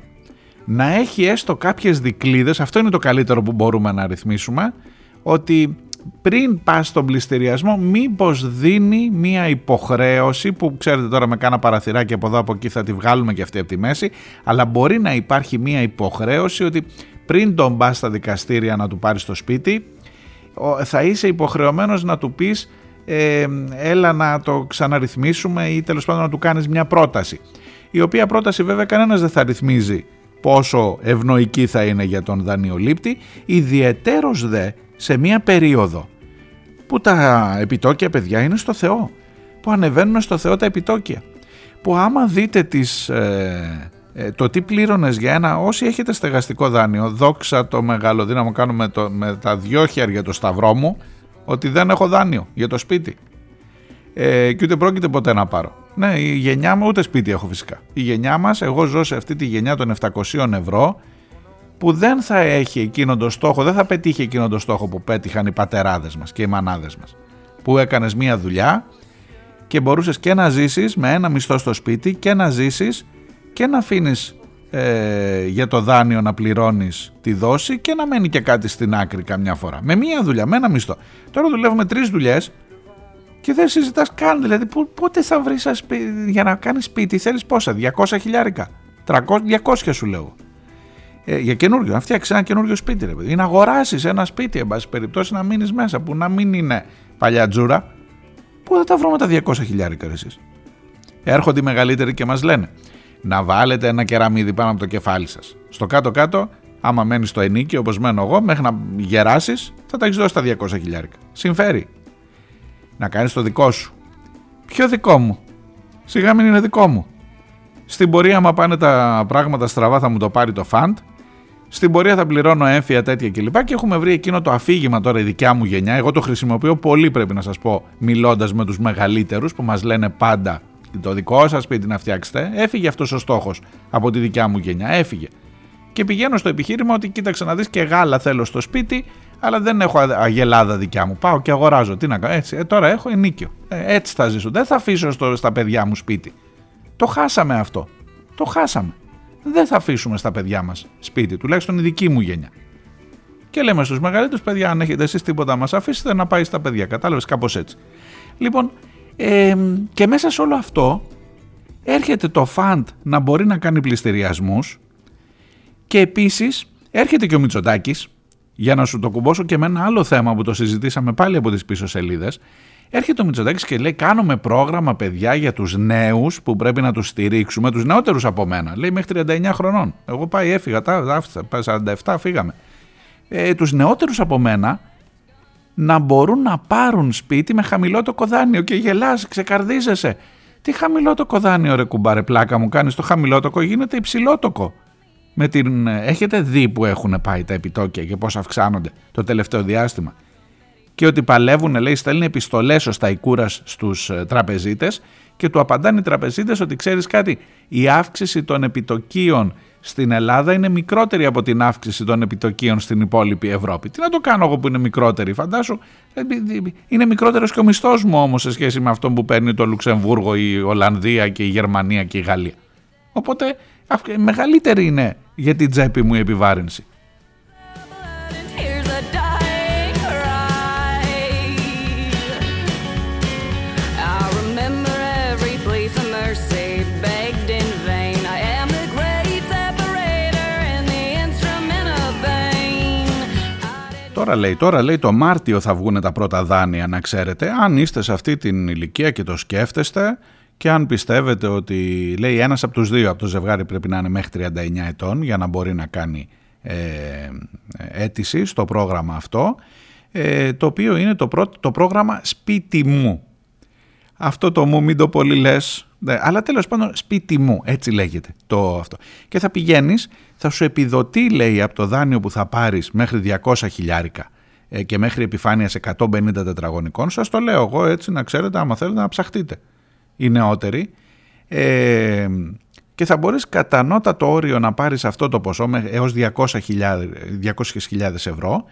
να έχει έστω κάποιες δικλίδες, αυτό είναι το καλύτερο που μπορούμε να ρυθμίσουμε, ότι πριν πας στον πληστηριασμό μήπως δίνει μία υποχρέωση που ξέρετε τώρα με κάνα παραθυράκι από εδώ από εκεί θα τη βγάλουμε και αυτή από τη μέση αλλά μπορεί να υπάρχει μία υποχρέωση ότι πριν τον πας στα δικαστήρια να του πάρεις το σπίτι ο- θα είσαι υποχρεωμένος να του πεις ε, έλα να το ξαναρυθμίσουμε ή τέλος πάντων να του κάνεις μια πρόταση. Η οποία πρόταση βέβαια κανένας δεν θα ρυθμίζει πόσο ευνοϊκή θα είναι για τον δανειολήπτη ιδιαιτέρως δε σε μια περίοδο που τα επιτόκια παιδιά είναι στο Θεό που ανεβαίνουν στο Θεό τα επιτόκια. Που άμα δείτε τις, ε, ε, το τι πλήρωνες για ένα όσοι έχετε στεγαστικό δάνειο δόξα το μεγάλο δύναμο κάνω με, το, με τα δυο χέρια το σταυρό μου ότι δεν έχω δάνειο για το σπίτι ε, και ούτε πρόκειται ποτέ να πάρω. Ναι, η γενιά μου ούτε σπίτι έχω φυσικά. Η γενιά μας, εγώ ζω σε αυτή τη γενιά των 700 ευρώ που δεν θα έχει εκείνον τον στόχο, δεν θα πετύχει εκείνον τον στόχο που πέτυχαν οι πατεράδες μας και οι μανάδες μας. Που έκανες μία δουλειά και μπορούσες και να ζήσεις με ένα μισθό στο σπίτι και να ζήσεις και να αφήνεις ε, για το δάνειο να πληρώνεις τη δόση και να μένει και κάτι στην άκρη καμιά φορά. Με μία δουλειά, με ένα μισθό. Τώρα δουλεύουμε τρεις δουλειές και δεν συζητάς καν. Δηλαδή, πο- πότε θα βρεις ένα σπί- για να κάνεις σπίτι, θέλεις πόσα, 200 χιλιάρικα. 300, 200 σου λέω. Ε, για καινούριο, να φτιάξεις ένα καινούριο σπίτι, ρε παιδί. Ή να αγοράσεις ένα σπίτι, εν πάση περιπτώσει, να μείνεις μέσα, που να μην είναι παλιά τζούρα. Πού θα τα βρούμε τα 200 χιλιάρικα, ρε εσείς; Έρχονται οι μεγαλύτεροι και μας λένε να βάλετε ένα κεραμίδι πάνω από το κεφάλι σας. Στο κάτω-κάτω, άμα μένεις στο ενίκιο όπως μένω εγώ, μέχρι να γεράσεις θα τα έχεις δώσει τα 200 χιλιάρικα. Συμφέρει. Να κάνεις το δικό σου. Ποιο δικό μου; Σιγά μην είναι δικό μου. Στην πορεία, άμα πάνε τα πράγματα στραβά, θα μου το πάρει το φαντ. Στην πορεία θα πληρώνω έμφυα τέτοια κλπ. Και έχουμε βρει εκείνο το αφήγημα τώρα η δικιά μου γενιά. Εγώ το χρησιμοποιώ πολύ, πρέπει να σας πω, μιλώντας με τους μεγαλύτερους που μας λένε πάντα το δικό σας σπίτι να φτιάξετε. Έφυγε αυτός ο στόχος από τη δικιά μου γενιά. Έφυγε. Και πηγαίνω στο επιχείρημα ότι κοίταξε να δεις και γάλα θέλω στο σπίτι, αλλά δεν έχω α- αγελάδα δικιά μου. Πάω και αγοράζω. Τι να κάνω. Έτσι, ε, τώρα έχω ενίκιο. Ε, έτσι θα ζήσω. Δεν θα αφήσω στο, στα παιδιά μου σπίτι. Το χάσαμε αυτό. Το χάσαμε. Δεν θα αφήσουμε στα παιδιά μας σπίτι, τουλάχιστον η δική μου γενιά. Και λέμε στους μεγαλύτερους παιδιά, αν έχετε εσείς τίποτα, μας αφήσετε να πάει στα παιδιά. Κατάλαβες κάπως έτσι. Λοιπόν, ε, και μέσα σε όλο αυτό έρχεται το φαντ να μπορεί να κάνει πληστηριασμούς και επίσης έρχεται και ο Μητσοτάκης για να σου το κουμπώσω και με ένα άλλο θέμα που το συζητήσαμε πάλι από τις πίσω σελίδες έρχεται ο Μητσοτάκης και λέει κάνουμε πρόγραμμα παιδιά για τους νέους που πρέπει να τους στηρίξουμε τους νεότερους από μένα λέει μέχρι 39 χρονών εγώ πάει έφυγα τα άφησα, πάει 47 φύγαμε. Ε, τους νεότερους από μένα να μπορούν να πάρουν σπίτι με χαμηλό το κοδάνιο και γελάς, ξεκαρδίζεσαι. Τι χαμηλό το κοδάνιο ρε κουμπάρε πλάκα μου κάνεις το χαμηλότοκο γίνεται υψηλότοκο. Με την... Έχετε δει που έχουν πάει τα επιτόκια και πώς αυξάνονται το τελευταίο διάστημα; Και ότι παλεύουν, λέει, στέλνει επιστολές ο Σταϊκούρας στους ε, τραπεζίτες και του απαντάνε οι τραπεζίτες ότι ξέρεις κάτι, η αύξηση των επιτοκίων στην Ελλάδα είναι μικρότερη από την αύξηση των επιτοκίων στην υπόλοιπη Ευρώπη. Τι να το κάνω εγώ που είναι μικρότερη, φαντάσου. ε, Είναι μικρότερος και ο μισθός μου όμως σε σχέση με αυτό που παίρνει το Λουξεμβούργο, η Ολλανδία και η Γερμανία και η Γαλλία. Οπότε αυ- μεγαλύτερη είναι για την τσέπη μου η επιβάρυνση. Τώρα λέει, τώρα λέει το Μάρτιο θα βγουν τα πρώτα δάνεια να ξέρετε. Αν είστε σε αυτή την ηλικία και το σκέφτεστε και αν πιστεύετε ότι λέει ένας από τους δύο από το ζευγάρι πρέπει να είναι μέχρι 39 ετών για να μπορεί να κάνει ε, αίτηση στο πρόγραμμα αυτό ε, το οποίο είναι το, πρώτο, το πρόγραμμα σπίτι μου. Αυτό το μου μην το πολύ λες, ναι, αλλά τέλος πάντων σπίτι μου, έτσι λέγεται το αυτό. Και θα πηγαίνεις, θα σου επιδοτεί λέει από το δάνειο που θα πάρεις μέχρι 200 χιλιάρικα ε, και μέχρι επιφάνειας σε 150 τετραγωνικών. Σας το λέω εγώ έτσι να ξέρετε άμα θέλετε να ψαχτείτε οι νεότεροι. Ε, και θα μπορείς κατά ανώτατο όριο να πάρεις αυτό το ποσό με- έως 200.000 200.000 ευρώ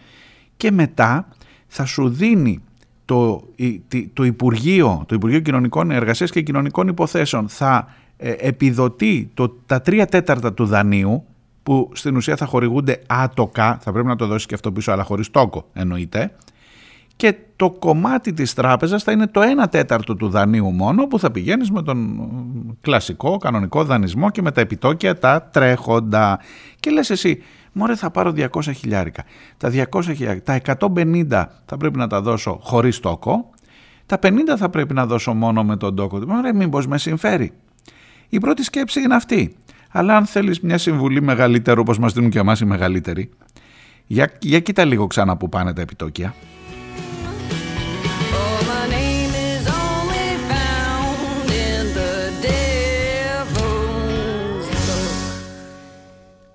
και μετά θα σου δίνει το, η- τη- το, Υπουργείο, το Υπουργείο Κοινωνικών Εργασίας και Κοινωνικών Υποθέσεων θα ε, επιδοτεί το, τα τρία τέταρτα του δανείου που στην ουσία θα χορηγούνται άτοκα, θα πρέπει να το δώσει και αυτό πίσω αλλά χωρίς τόκο εννοείται και το κομμάτι της τράπεζας θα είναι το 1 τέταρτο του δανείου μόνο που θα πηγαίνεις με τον ε, κλασικό κανονικό δανεισμό και με τα επιτόκια τα τρέχοντα. Και λες εσύ, μωρέ θα πάρω 200 χιλιάρικα. Τα 200 χιλιάρικα, τα 150 θα πρέπει να τα δώσω χωρίς τόκο, τα 50 θα πρέπει να δώσω μόνο με τον τόκο. Μωρέ μήπως με συμφέρει. Η πρώτη σκέψη είναι αυτή. Αλλά αν θέλεις μια συμβουλή μεγαλύτερη όπως μας δίνουν και εμάς οι μεγαλύτεροι, για, για κοίτα λίγο ξανά που πάνε τα επιτόκια. Oh, my name is only found in the devil's book.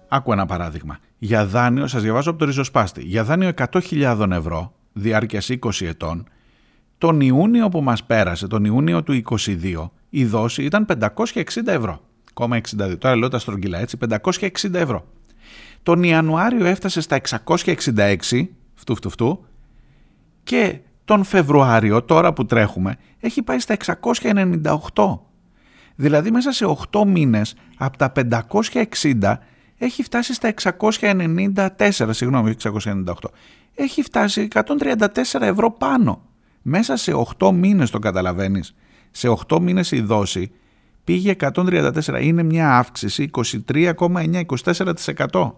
Άκου ένα παράδειγμα. Για δάνειο, σας διαβάζω από το ριζοσπάστη, για δάνειο 100.000 ευρώ, διάρκειας 20 ετών, τον Ιούνιο που μας πέρασε, τον Ιούνιο του 22, η δόση ήταν 560 ευρώ. 0,62. Τώρα λέω τα στρογγυλά έτσι, 560 ευρώ. Τον Ιανουάριο έφτασε στα 666, φτου φτου φτου, και τον Φεβρουάριο, τώρα που τρέχουμε, έχει πάει στα 698. Δηλαδή μέσα σε 8 μήνες από τα 560 έχει φτάσει στα 694, συγγνώμη, 698. Έχει φτάσει 134 ευρώ πάνω. Μέσα σε 8 μήνες το καταλαβαίνεις. Σε 8 μήνες η δόση πήγε 134. Είναι μια αύξηση 23,9-24%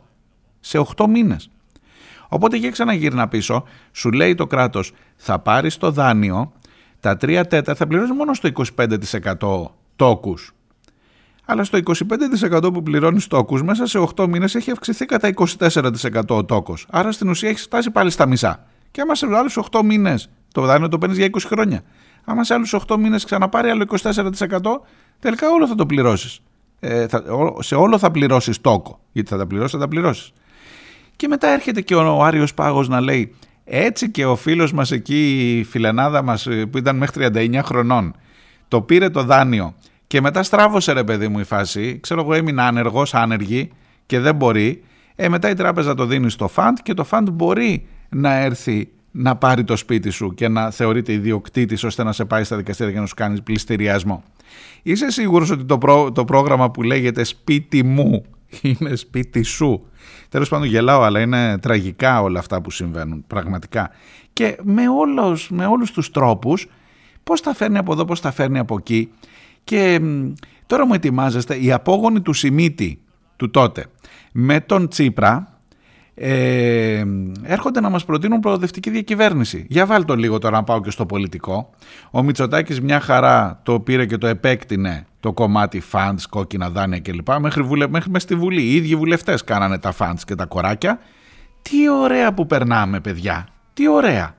σε 8 μήνες. Οπότε για ξαναγύρνα πίσω, σου λέει το κράτος θα πάρεις το δάνειο, τα 3 τέταρτα θα πληρώσεις μόνο στο 25% τόκους. Αλλά στο 25% που πληρώνεις τόκους μέσα σε 8 μήνες έχει αυξηθεί κατά 24% ο τόκος. Άρα στην ουσία έχεις φτάσει πάλι στα μισά. Και άμα σε άλλους 8 μήνες, το δάνειο το παίρνεις για 20 χρόνια. Άμα σε άλλους 8 μήνες ξαναπάρει άλλο 24% τελικά όλο θα το πληρώσεις. Ε, θα, ό- σε όλο θα πληρώσεις τόκο. Γιατί θα τα πληρώσεις, θα τα πληρώσεις. Και μετά έρχεται και ο Άριος Πάγος να λέει έτσι και ο φίλος μας εκεί, η φιλενάδα μας ε, που ήταν μέχρι 39 χρονών, το πήρε το δάνειο και μετά στράβωσε ρε παιδί μου η φάση, ξέρω εγώ έμεινα άνεργος, άνεργη και δεν μπορεί, ε, μετά η τράπεζα το δίνει στο φαντ και το φαντ μπορεί να έρθει να πάρει το σπίτι σου και να θεωρείται ιδιοκτήτης ώστε να σε πάει στα δικαστήρια και να σου κάνεις πληστηριασμό. Είσαι σίγουρος ότι το, πρό- το πρόγραμμα που λέγεται σπίτι μου είναι σπίτι σου. Τέλος πάντων γελάω, αλλά είναι τραγικά όλα αυτά που συμβαίνουν, πραγματικά. Και με, όλους, με όλους τους τρόπους, πώς τα φέρνει από εδώ, πώς τα φέρνει από εκεί. Και μ, τώρα μου ετοιμάζεστε, οι απόγονοι του Σιμίτη του τότε, με τον Τσίπρα, ε, έρχονται να μας προτείνουν προοδευτική διακυβέρνηση. Για βάλτε το λίγο τώρα να πάω και στο πολιτικό. Ο Μητσοτάκης μια χαρά το πήρε και το επέκτηνε το κομμάτι funds, κόκκινα δάνεια κλπ. Μέχρι, βουλε... μέχρι μες στη Βουλή. Οι ίδιοι βουλευτές κάνανε τα funds και τα κοράκια. Τι ωραία που περνάμε παιδιά. Τι ωραία.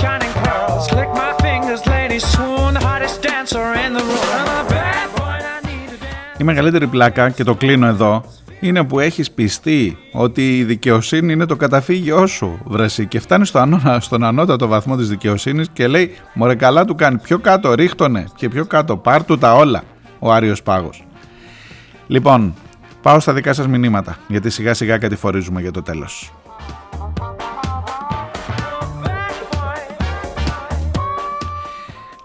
Shining pearls. Lick my fingers, ladies swoon, the hottest dancer in the room. I'm a bad boy, and I need to dance. Η μεγαλύτερη πλάκα, και το κλείνω εδώ, είναι που έχεις πιστεί ότι η δικαιοσύνη είναι το καταφύγιό σου, βρεσί, και φτάνεις στο ανώ, στον ανώτατο βαθμό της δικαιοσύνης και λέει «Μωρέ καλά του κάνει, πιο κάτω ρίχτωνε και πιο κάτω, πάρ' του τα όλα» ο Άριος Πάγος. Λοιπόν, πάω στα δικά σας μηνύματα, γιατί σιγά σιγά κατηφορίζουμε για το τέλος.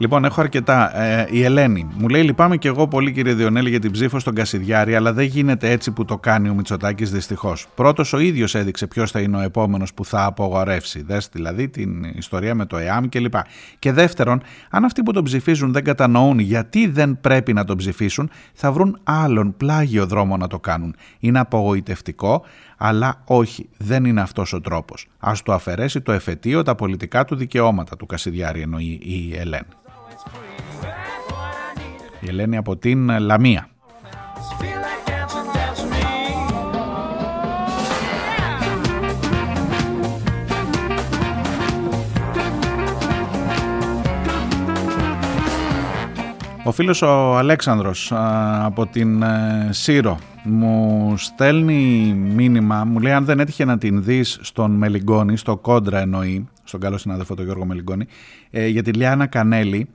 Λοιπόν, έχω αρκετά. Ε, η Ελένη μου λέει: Λυπάμαι και εγώ πολύ, κύριε Διονέλη, για την ψήφο στον Κασιδιάρη, αλλά δεν γίνεται έτσι που το κάνει ο Μητσοτάκης δυστυχώς. Πρώτος, ο ίδιος έδειξε ποιος θα είναι ο επόμενος που θα απογορεύσει. Δες δηλαδή την ιστορία με το ΕΑΜ κλπ. Και δεύτερον, αν αυτοί που τον ψηφίζουν δεν κατανοούν γιατί δεν πρέπει να τον ψηφίσουν, θα βρουν άλλον πλάγιο δρόμο να το κάνουν. Είναι απογοητευτικό, αλλά όχι, δεν είναι αυτός ο τρόπος. Α του αφαιρέσει το εφετείο τα πολιτικά του δικαιώματα του Κασιδιάρη, εννοεί η Ελένη. Η Ελένη από την Λαμία. Feel like dancing, dance with me. Ο φίλος ο Αλέξανδρος α, από την ε, Σύρο μου στέλνει μήνυμα, μου λέει αν δεν έτυχε να την δεις στον Μελιγκόνη, στο κόντρα εννοεί, στον καλό συνάδελφο τον Γιώργο Μελιγκόνη, ε, για τη Λιάνα Κανέλη,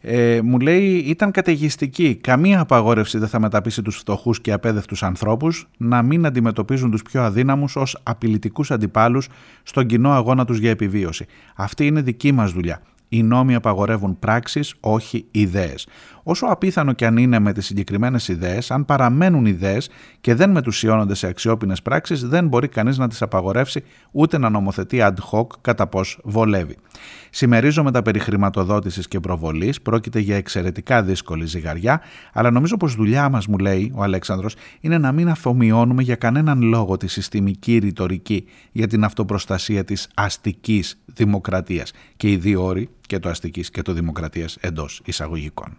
ε, μου λέει ήταν καταιγιστική. Καμία απαγόρευση δεν θα μεταπίσει τους φτωχούς και απέδευτους ανθρώπους να μην αντιμετωπίζουν τους πιο αδύναμους ως απειλητικούς αντιπάλους στον κοινό αγώνα τους για επιβίωση. Αυτή είναι δική μας δουλειά. Οι νόμοι απαγορεύουν πράξεις, όχι ιδέες. Όσο απίθανο και αν είναι με τις συγκεκριμένες ιδέες, αν παραμένουν ιδέες και δεν μετουσιώνονται σε αξιόπινες πράξεις, δεν μπορεί κανείς να τις απαγορεύσει ούτε να νομοθετεί ad hoc κατά πώς βολεύει. Συμμερίζομαι τα περί χρηματοδότησης και προβολής, πρόκειται για εξαιρετικά δύσκολη ζυγαριά, αλλά νομίζω πως δουλειά μας, μου λέει ο Αλέξανδρος, είναι να μην αφομοιώνουμε για κανέναν λόγο τη συστημική ρητορική για την αυτοπροστασία της αστικής δημοκρατίας και οι δύο όροι και το αστικής και το δημοκρατίας εντός εισαγωγικών.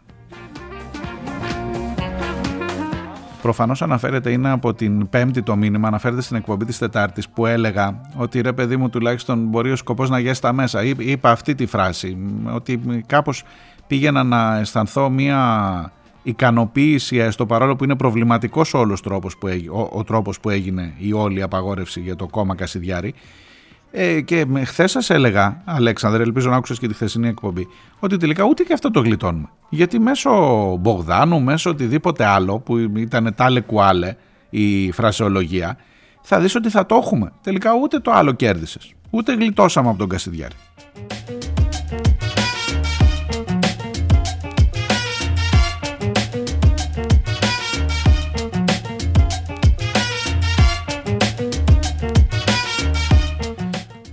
Προφανώς αναφέρεται, είναι από την πέμπτη το μήνυμα, αναφέρεται στην εκπομπή της Τετάρτης που έλεγα ότι ρε παιδί μου τουλάχιστον μπορεί ο σκοπός να γιέσει τα μέσα. Εί- Είπα αυτή τη φράση, ότι κάπως πήγαινα να αισθανθώ μία ικανοποίηση έστω παρόλο που είναι προβληματικός όλος τρόπος που έγι- ο, ο τρόπος που έγινε η όλη απαγόρευση για το κόμμα Κασιδιάρη ε, και χθες σας έλεγα, Αλέξανδρε, ελπίζω να άκουσες και τη χθεσινή εκπομπή, ότι τελικά ούτε και αυτό το γλιτώνουμε. Γιατί μέσω Μπογδάνου, μέσω οτιδήποτε άλλο που ήταν τάλε κουάλε η φρασεολογία, θα δεις ότι θα το έχουμε. Τελικά ούτε το άλλο κέρδισες. Ούτε γλιτώσαμε από τον Κασιδιάρη.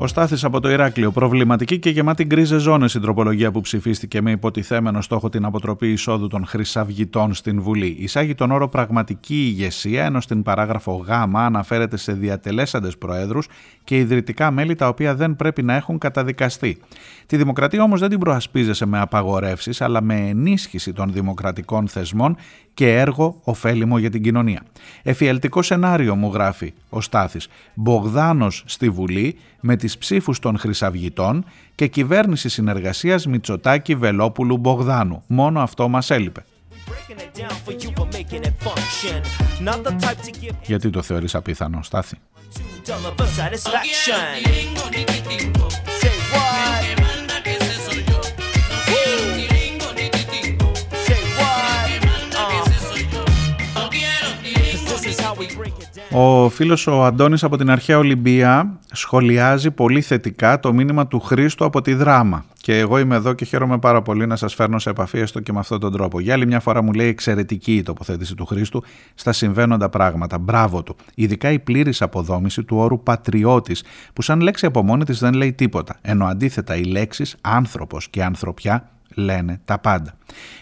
Ο Στάθης από το Ηράκλειο. Προβληματική και γεμάτη γκρίζε ζώνες η τροπολογία που ψηφίστηκε με υποτιθέμενο στόχο την αποτροπή εισόδου των χρυσαυγητών στην Βουλή. Εισάγει τον όρο πραγματική ηγεσία, ενώ στην παράγραφο Γ αναφέρεται σε διατελέσαντες προέδρους και ιδρυτικά μέλη τα οποία δεν πρέπει να έχουν καταδικαστεί. Τη δημοκρατία όμως δεν την προασπίζεσαι με απαγορεύσεις, αλλά με ενίσχυση των δημοκρατικών θεσμών και έργο ωφέλιμο για την κοινωνία. Εφιαλτικό σενάριο μου γράφει ο Στάθης. Μπογδάνος στη Βουλή με τις ψήφους των Χρυσαυγητών και κυβέρνηση συνεργασίας Μητσοτάκη Βελόπουλου Μπογδάνου. Μόνο αυτό μας έλειπε. Breaking it down for you, but making it function. Not the type to give Γιατί το θεωρείς απίθανο, Στάθη; Ο φίλος ο Αντώνης από την αρχαία Ολυμπία σχολιάζει πολύ θετικά το μήνυμα του Χρήστου από τη δράμα. Και εγώ είμαι εδώ και χαίρομαι πάρα πολύ να σας φέρνω σε επαφή έστω και με αυτόν τον τρόπο. Για άλλη μια φορά μου λέει εξαιρετική η τοποθέτηση του Χρήστου στα συμβαίνοντα πράγματα. Μπράβο του. Ειδικά η πλήρης αποδόμηση του όρου πατριώτης που σαν λέξη από μόνη της δεν λέει τίποτα. Ενώ αντίθετα οι λέξεις άνθρωπος και ανθρωπιά λένε τα πάντα.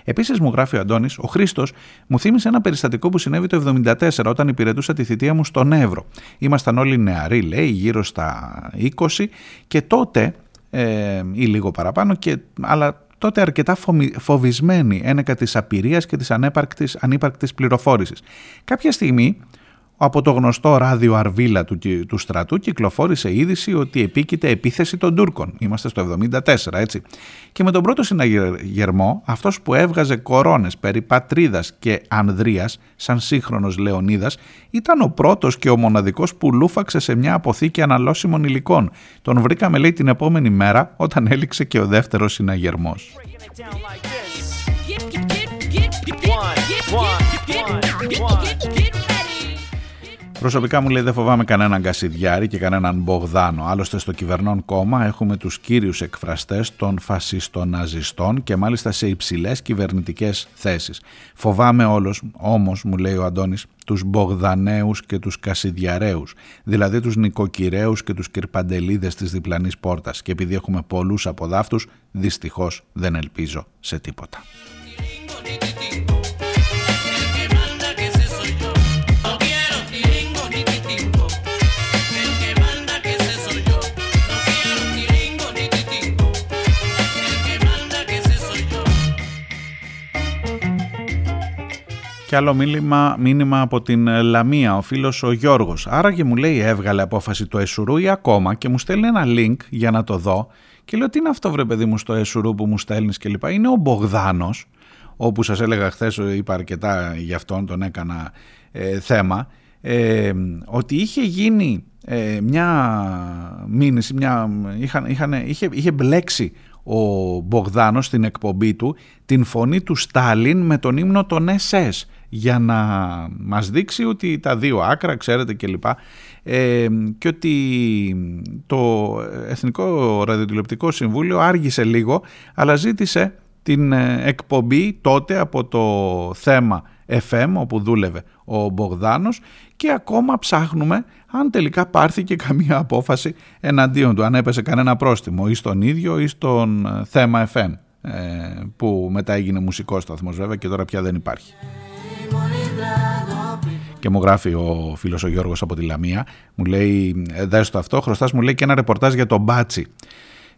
Επίσης, μου γράφει ο Αντώνης, ο Χρήστος μου θύμισε ένα περιστατικό που συνέβη το 1974 όταν υπηρετούσα τη θητεία μου στον Εύρο. Ήμασταν όλοι νεαροί, λέει, γύρω στα 20 και τότε, ε, ή λίγο παραπάνω, και, αλλά τότε αρκετά φομι- φοβισμένοι ένεκα της απειρίας και της ανέπαρκτης, ανύπαρκτης πληροφόρησης. Κάποια στιγμή από το γνωστό ράδιο Αρβίλα του, κυ- του στρατού κυκλοφόρησε είδηση ότι επίκειται επίθεση των Τούρκων. Είμαστε στο 74, έτσι. Και με τον πρώτο συναγερμό, αυτός που έβγαζε κορώνες περί πατρίδας και ανδρείας, σαν σύγχρονος Λεωνίδας, ήταν ο πρώτος και ο μοναδικός που λούφαξε σε μια αποθήκη αναλώσιμων υλικών. Τον βρήκαμε, λέει, την επόμενη μέρα, όταν έληξε και ο δεύτερος συναγερμός. Breaking it down like this. One, one, Προσωπικά μου λέει δεν φοβάμαι κανέναν Κασιδιάρη και κανέναν Μπογδάνο. Άλλωστε στο κυβερνών κόμμα έχουμε τους κύριους εκφραστές των φασιστών ναζιστών και μάλιστα σε υψηλές κυβερνητικές θέσεις. Φοβάμαι όλος, όμως μου λέει ο Αντώνης, τους Μπογδανέους και τους Κασιδιαρέους, δηλαδή τους νοικοκυρέους και τους κυρπαντελίδες της διπλανής πόρτας και επειδή έχουμε πολλούς από δάφτους, δυστυχώς δεν ελπίζω σε τίποτα. Και άλλο μήνυμα, μήνυμα από την ε, Λαμία, ο φίλος ο Γιώργος. Άραγε μου λέει έβγαλε απόφαση το Εσουρού ή ακόμα και μου στέλνει ένα link για να το δω και λέω τι είναι αυτό βρε παιδί μου στο Εσουρού που μου στέλνεις και λοιπά. Είναι ο Μπογδάνος, όπου σας έλεγα χθες είπα αρκετά γι' αυτόν, τον έκανα ε, θέμα, ε, ότι είχε γίνει ε, μια μήνυση, μια, είχαν, είχαν, είχε, είχε μπλέξει ο Μπογδάνος στην εκπομπή του την φωνή του Στάλιν με τον ύμνο των SS για να μας δείξει ότι τα δύο άκρα, ξέρετε κλπ. Ε, και ότι το Εθνικό Ραδιοτηλεοπτικό Συμβούλιο άργησε λίγο αλλά ζήτησε την ε, εκπομπή τότε από το θέμα FM όπου δούλευε ο Μπογδάνος και ακόμα ψάχνουμε αν τελικά πάρθηκε καμία απόφαση εναντίον του, αν έπεσε κανένα πρόστιμο ή στον ίδιο ή στον ε, θέμα FM ε, που μετά έγινε μουσικός σταθμός βέβαια και τώρα πια δεν υπάρχει. Και μου γράφει ο φίλος ο Γιώργος από τη Λαμία, μου λέει, «Ε, δες το αυτό, χρωστάς μου λέει και ένα ρεπορτάζ για τον Μπάτσι.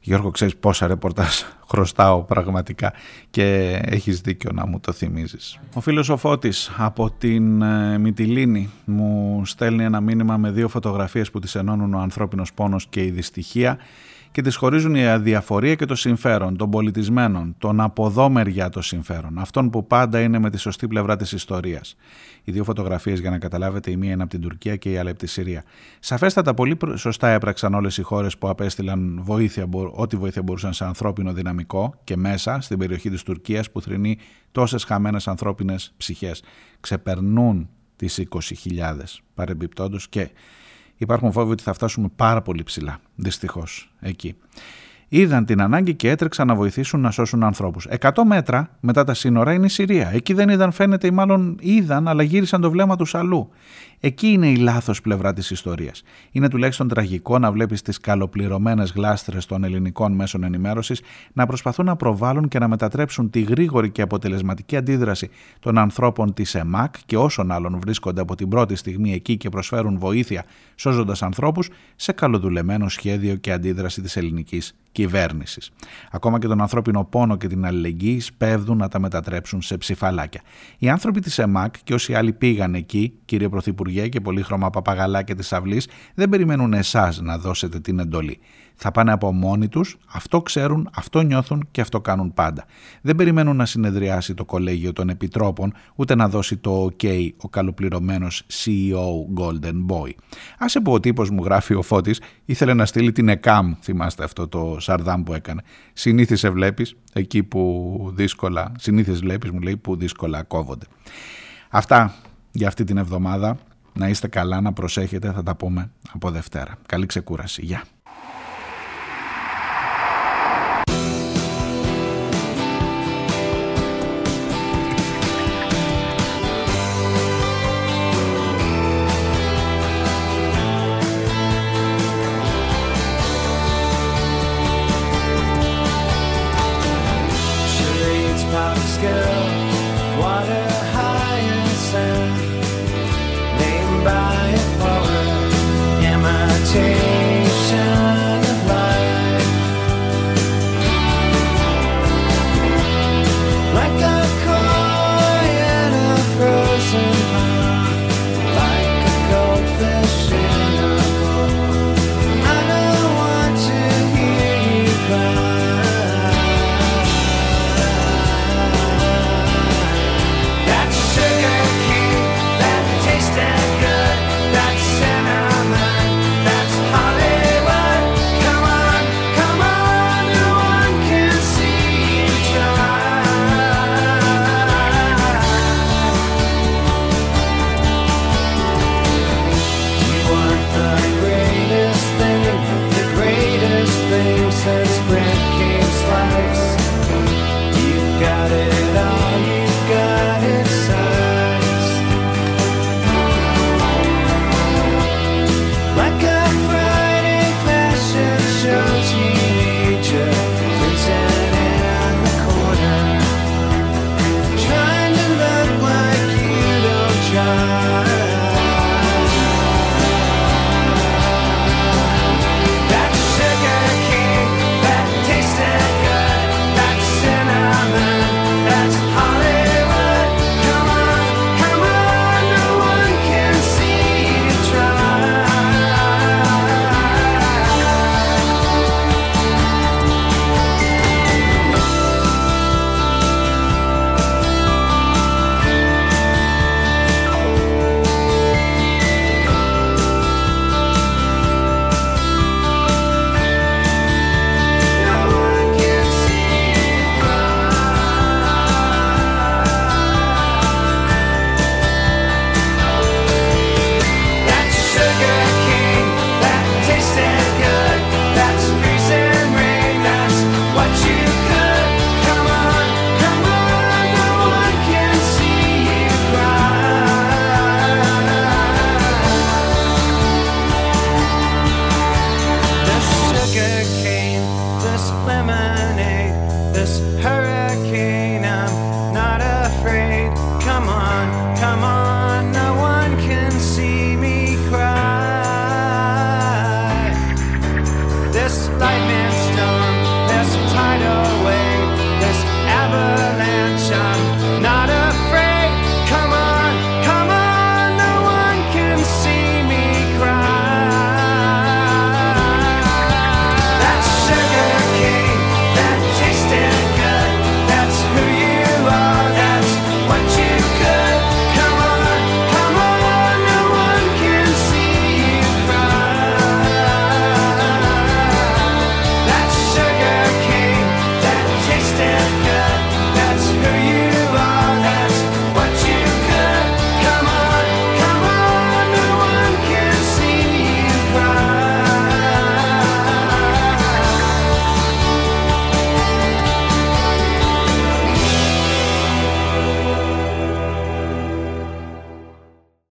Γιώργο, ξέρεις πόσα ρεπορτάζ (laughs) χρωστάω πραγματικά και έχεις δίκιο να μου το θυμίζεις. Ο φίλος ο Φώτης από την ε, Μυτιλίνη μου στέλνει ένα μήνυμα με δύο φωτογραφίες που τις ενώνουν ο ανθρώπινος πόνος και η δυστυχία και τις χωρίζουν η αδιαφορία και το συμφέρον των πολιτισμένων, τον αποδόμεριά το συμφέρον, αυτόν που πάντα είναι με τη σωστή πλευρά της ιστορίας. Οι δύο φωτογραφίες, για να καταλάβετε, η μία είναι από την Τουρκία και η άλλη από τη Συρία. Σαφέστατα, πολύ προ- σωστά έπραξαν όλες οι χώρες που απέστειλαν βοήθεια, μπο- ό,τι βοήθεια μπορούσαν σε ανθρώπινο δυναμικό και μέσα στην περιοχή της Τουρκίας που θρυνεί τόσες χαμένες ανθρώπινες ψυχές. Ξεπερνούν τις 20.000 παρεμπιπτόντως και υπάρχουν φόβοι ότι θα φτάσουμε πάρα πολύ ψηλά. Δυστυχώς εκεί είδαν την ανάγκη και έτρεξαν να βοηθήσουν να σώσουν ανθρώπους. 100 μέτρα μετά τα σύνορα είναι η Συρία. Εκεί δεν είδαν φαίνεται ή μάλλον είδαν αλλά γύρισαν το βλέμμα τους αλλού. Εκεί είναι η λάθος πλευρά της ιστορίας. Είναι τουλάχιστον τραγικό να βλέπεις τις καλοπληρωμένες γλάστρες των ελληνικών μέσων ενημέρωσης να προσπαθούν να προβάλλουν και να μετατρέψουν τη γρήγορη και αποτελεσματική αντίδραση των ανθρώπων της ΕΜΑΚ και όσων άλλων βρίσκονται από την πρώτη στιγμή εκεί και προσφέρουν βοήθεια σώζοντας ανθρώπους σε καλοδουλεμένο σχέδιο και αντίδραση της ελληνικής κυβέρνησης. Ακόμα και τον ανθρώπινο πόνο και την αλληλεγγύη σπέβδουν να τα μετατρέψουν σε ψηφαλάκια. Οι άνθρωποι της ΕΜΑΚ και όσοι άλλοι πήγαν εκεί, κύριε Πρωθυπουργέ και πολύχρωμα παπαγαλάκια της αυλής, δεν περιμένουν εσάς να δώσετε την εντολή. Θα πάνε από μόνοι τους, αυτό ξέρουν, αυτό νιώθουν και αυτό κάνουν πάντα. Δεν περιμένουν να συνεδριάσει το κολέγιο των επιτρόπων, ούτε να δώσει το OK ο καλοπληρωμένος CEO Golden Boy. Άσε που ο τύπος μου γράφει ο Φώτης ήθελε να στείλει την ΕΚΑΜ, θυμάστε αυτό το σαρδάμ που έκανε. Συνήθισε βλέπεις εκεί που δύσκολα, συνήθισε βλέπεις μου λέει που δύσκολα κόβονται. Αυτά για αυτή την εβδομάδα. Να είστε καλά, να προσέχετε, θα τα πούμε από Δευτέρα. Καλή ξεκούραση. Γεια.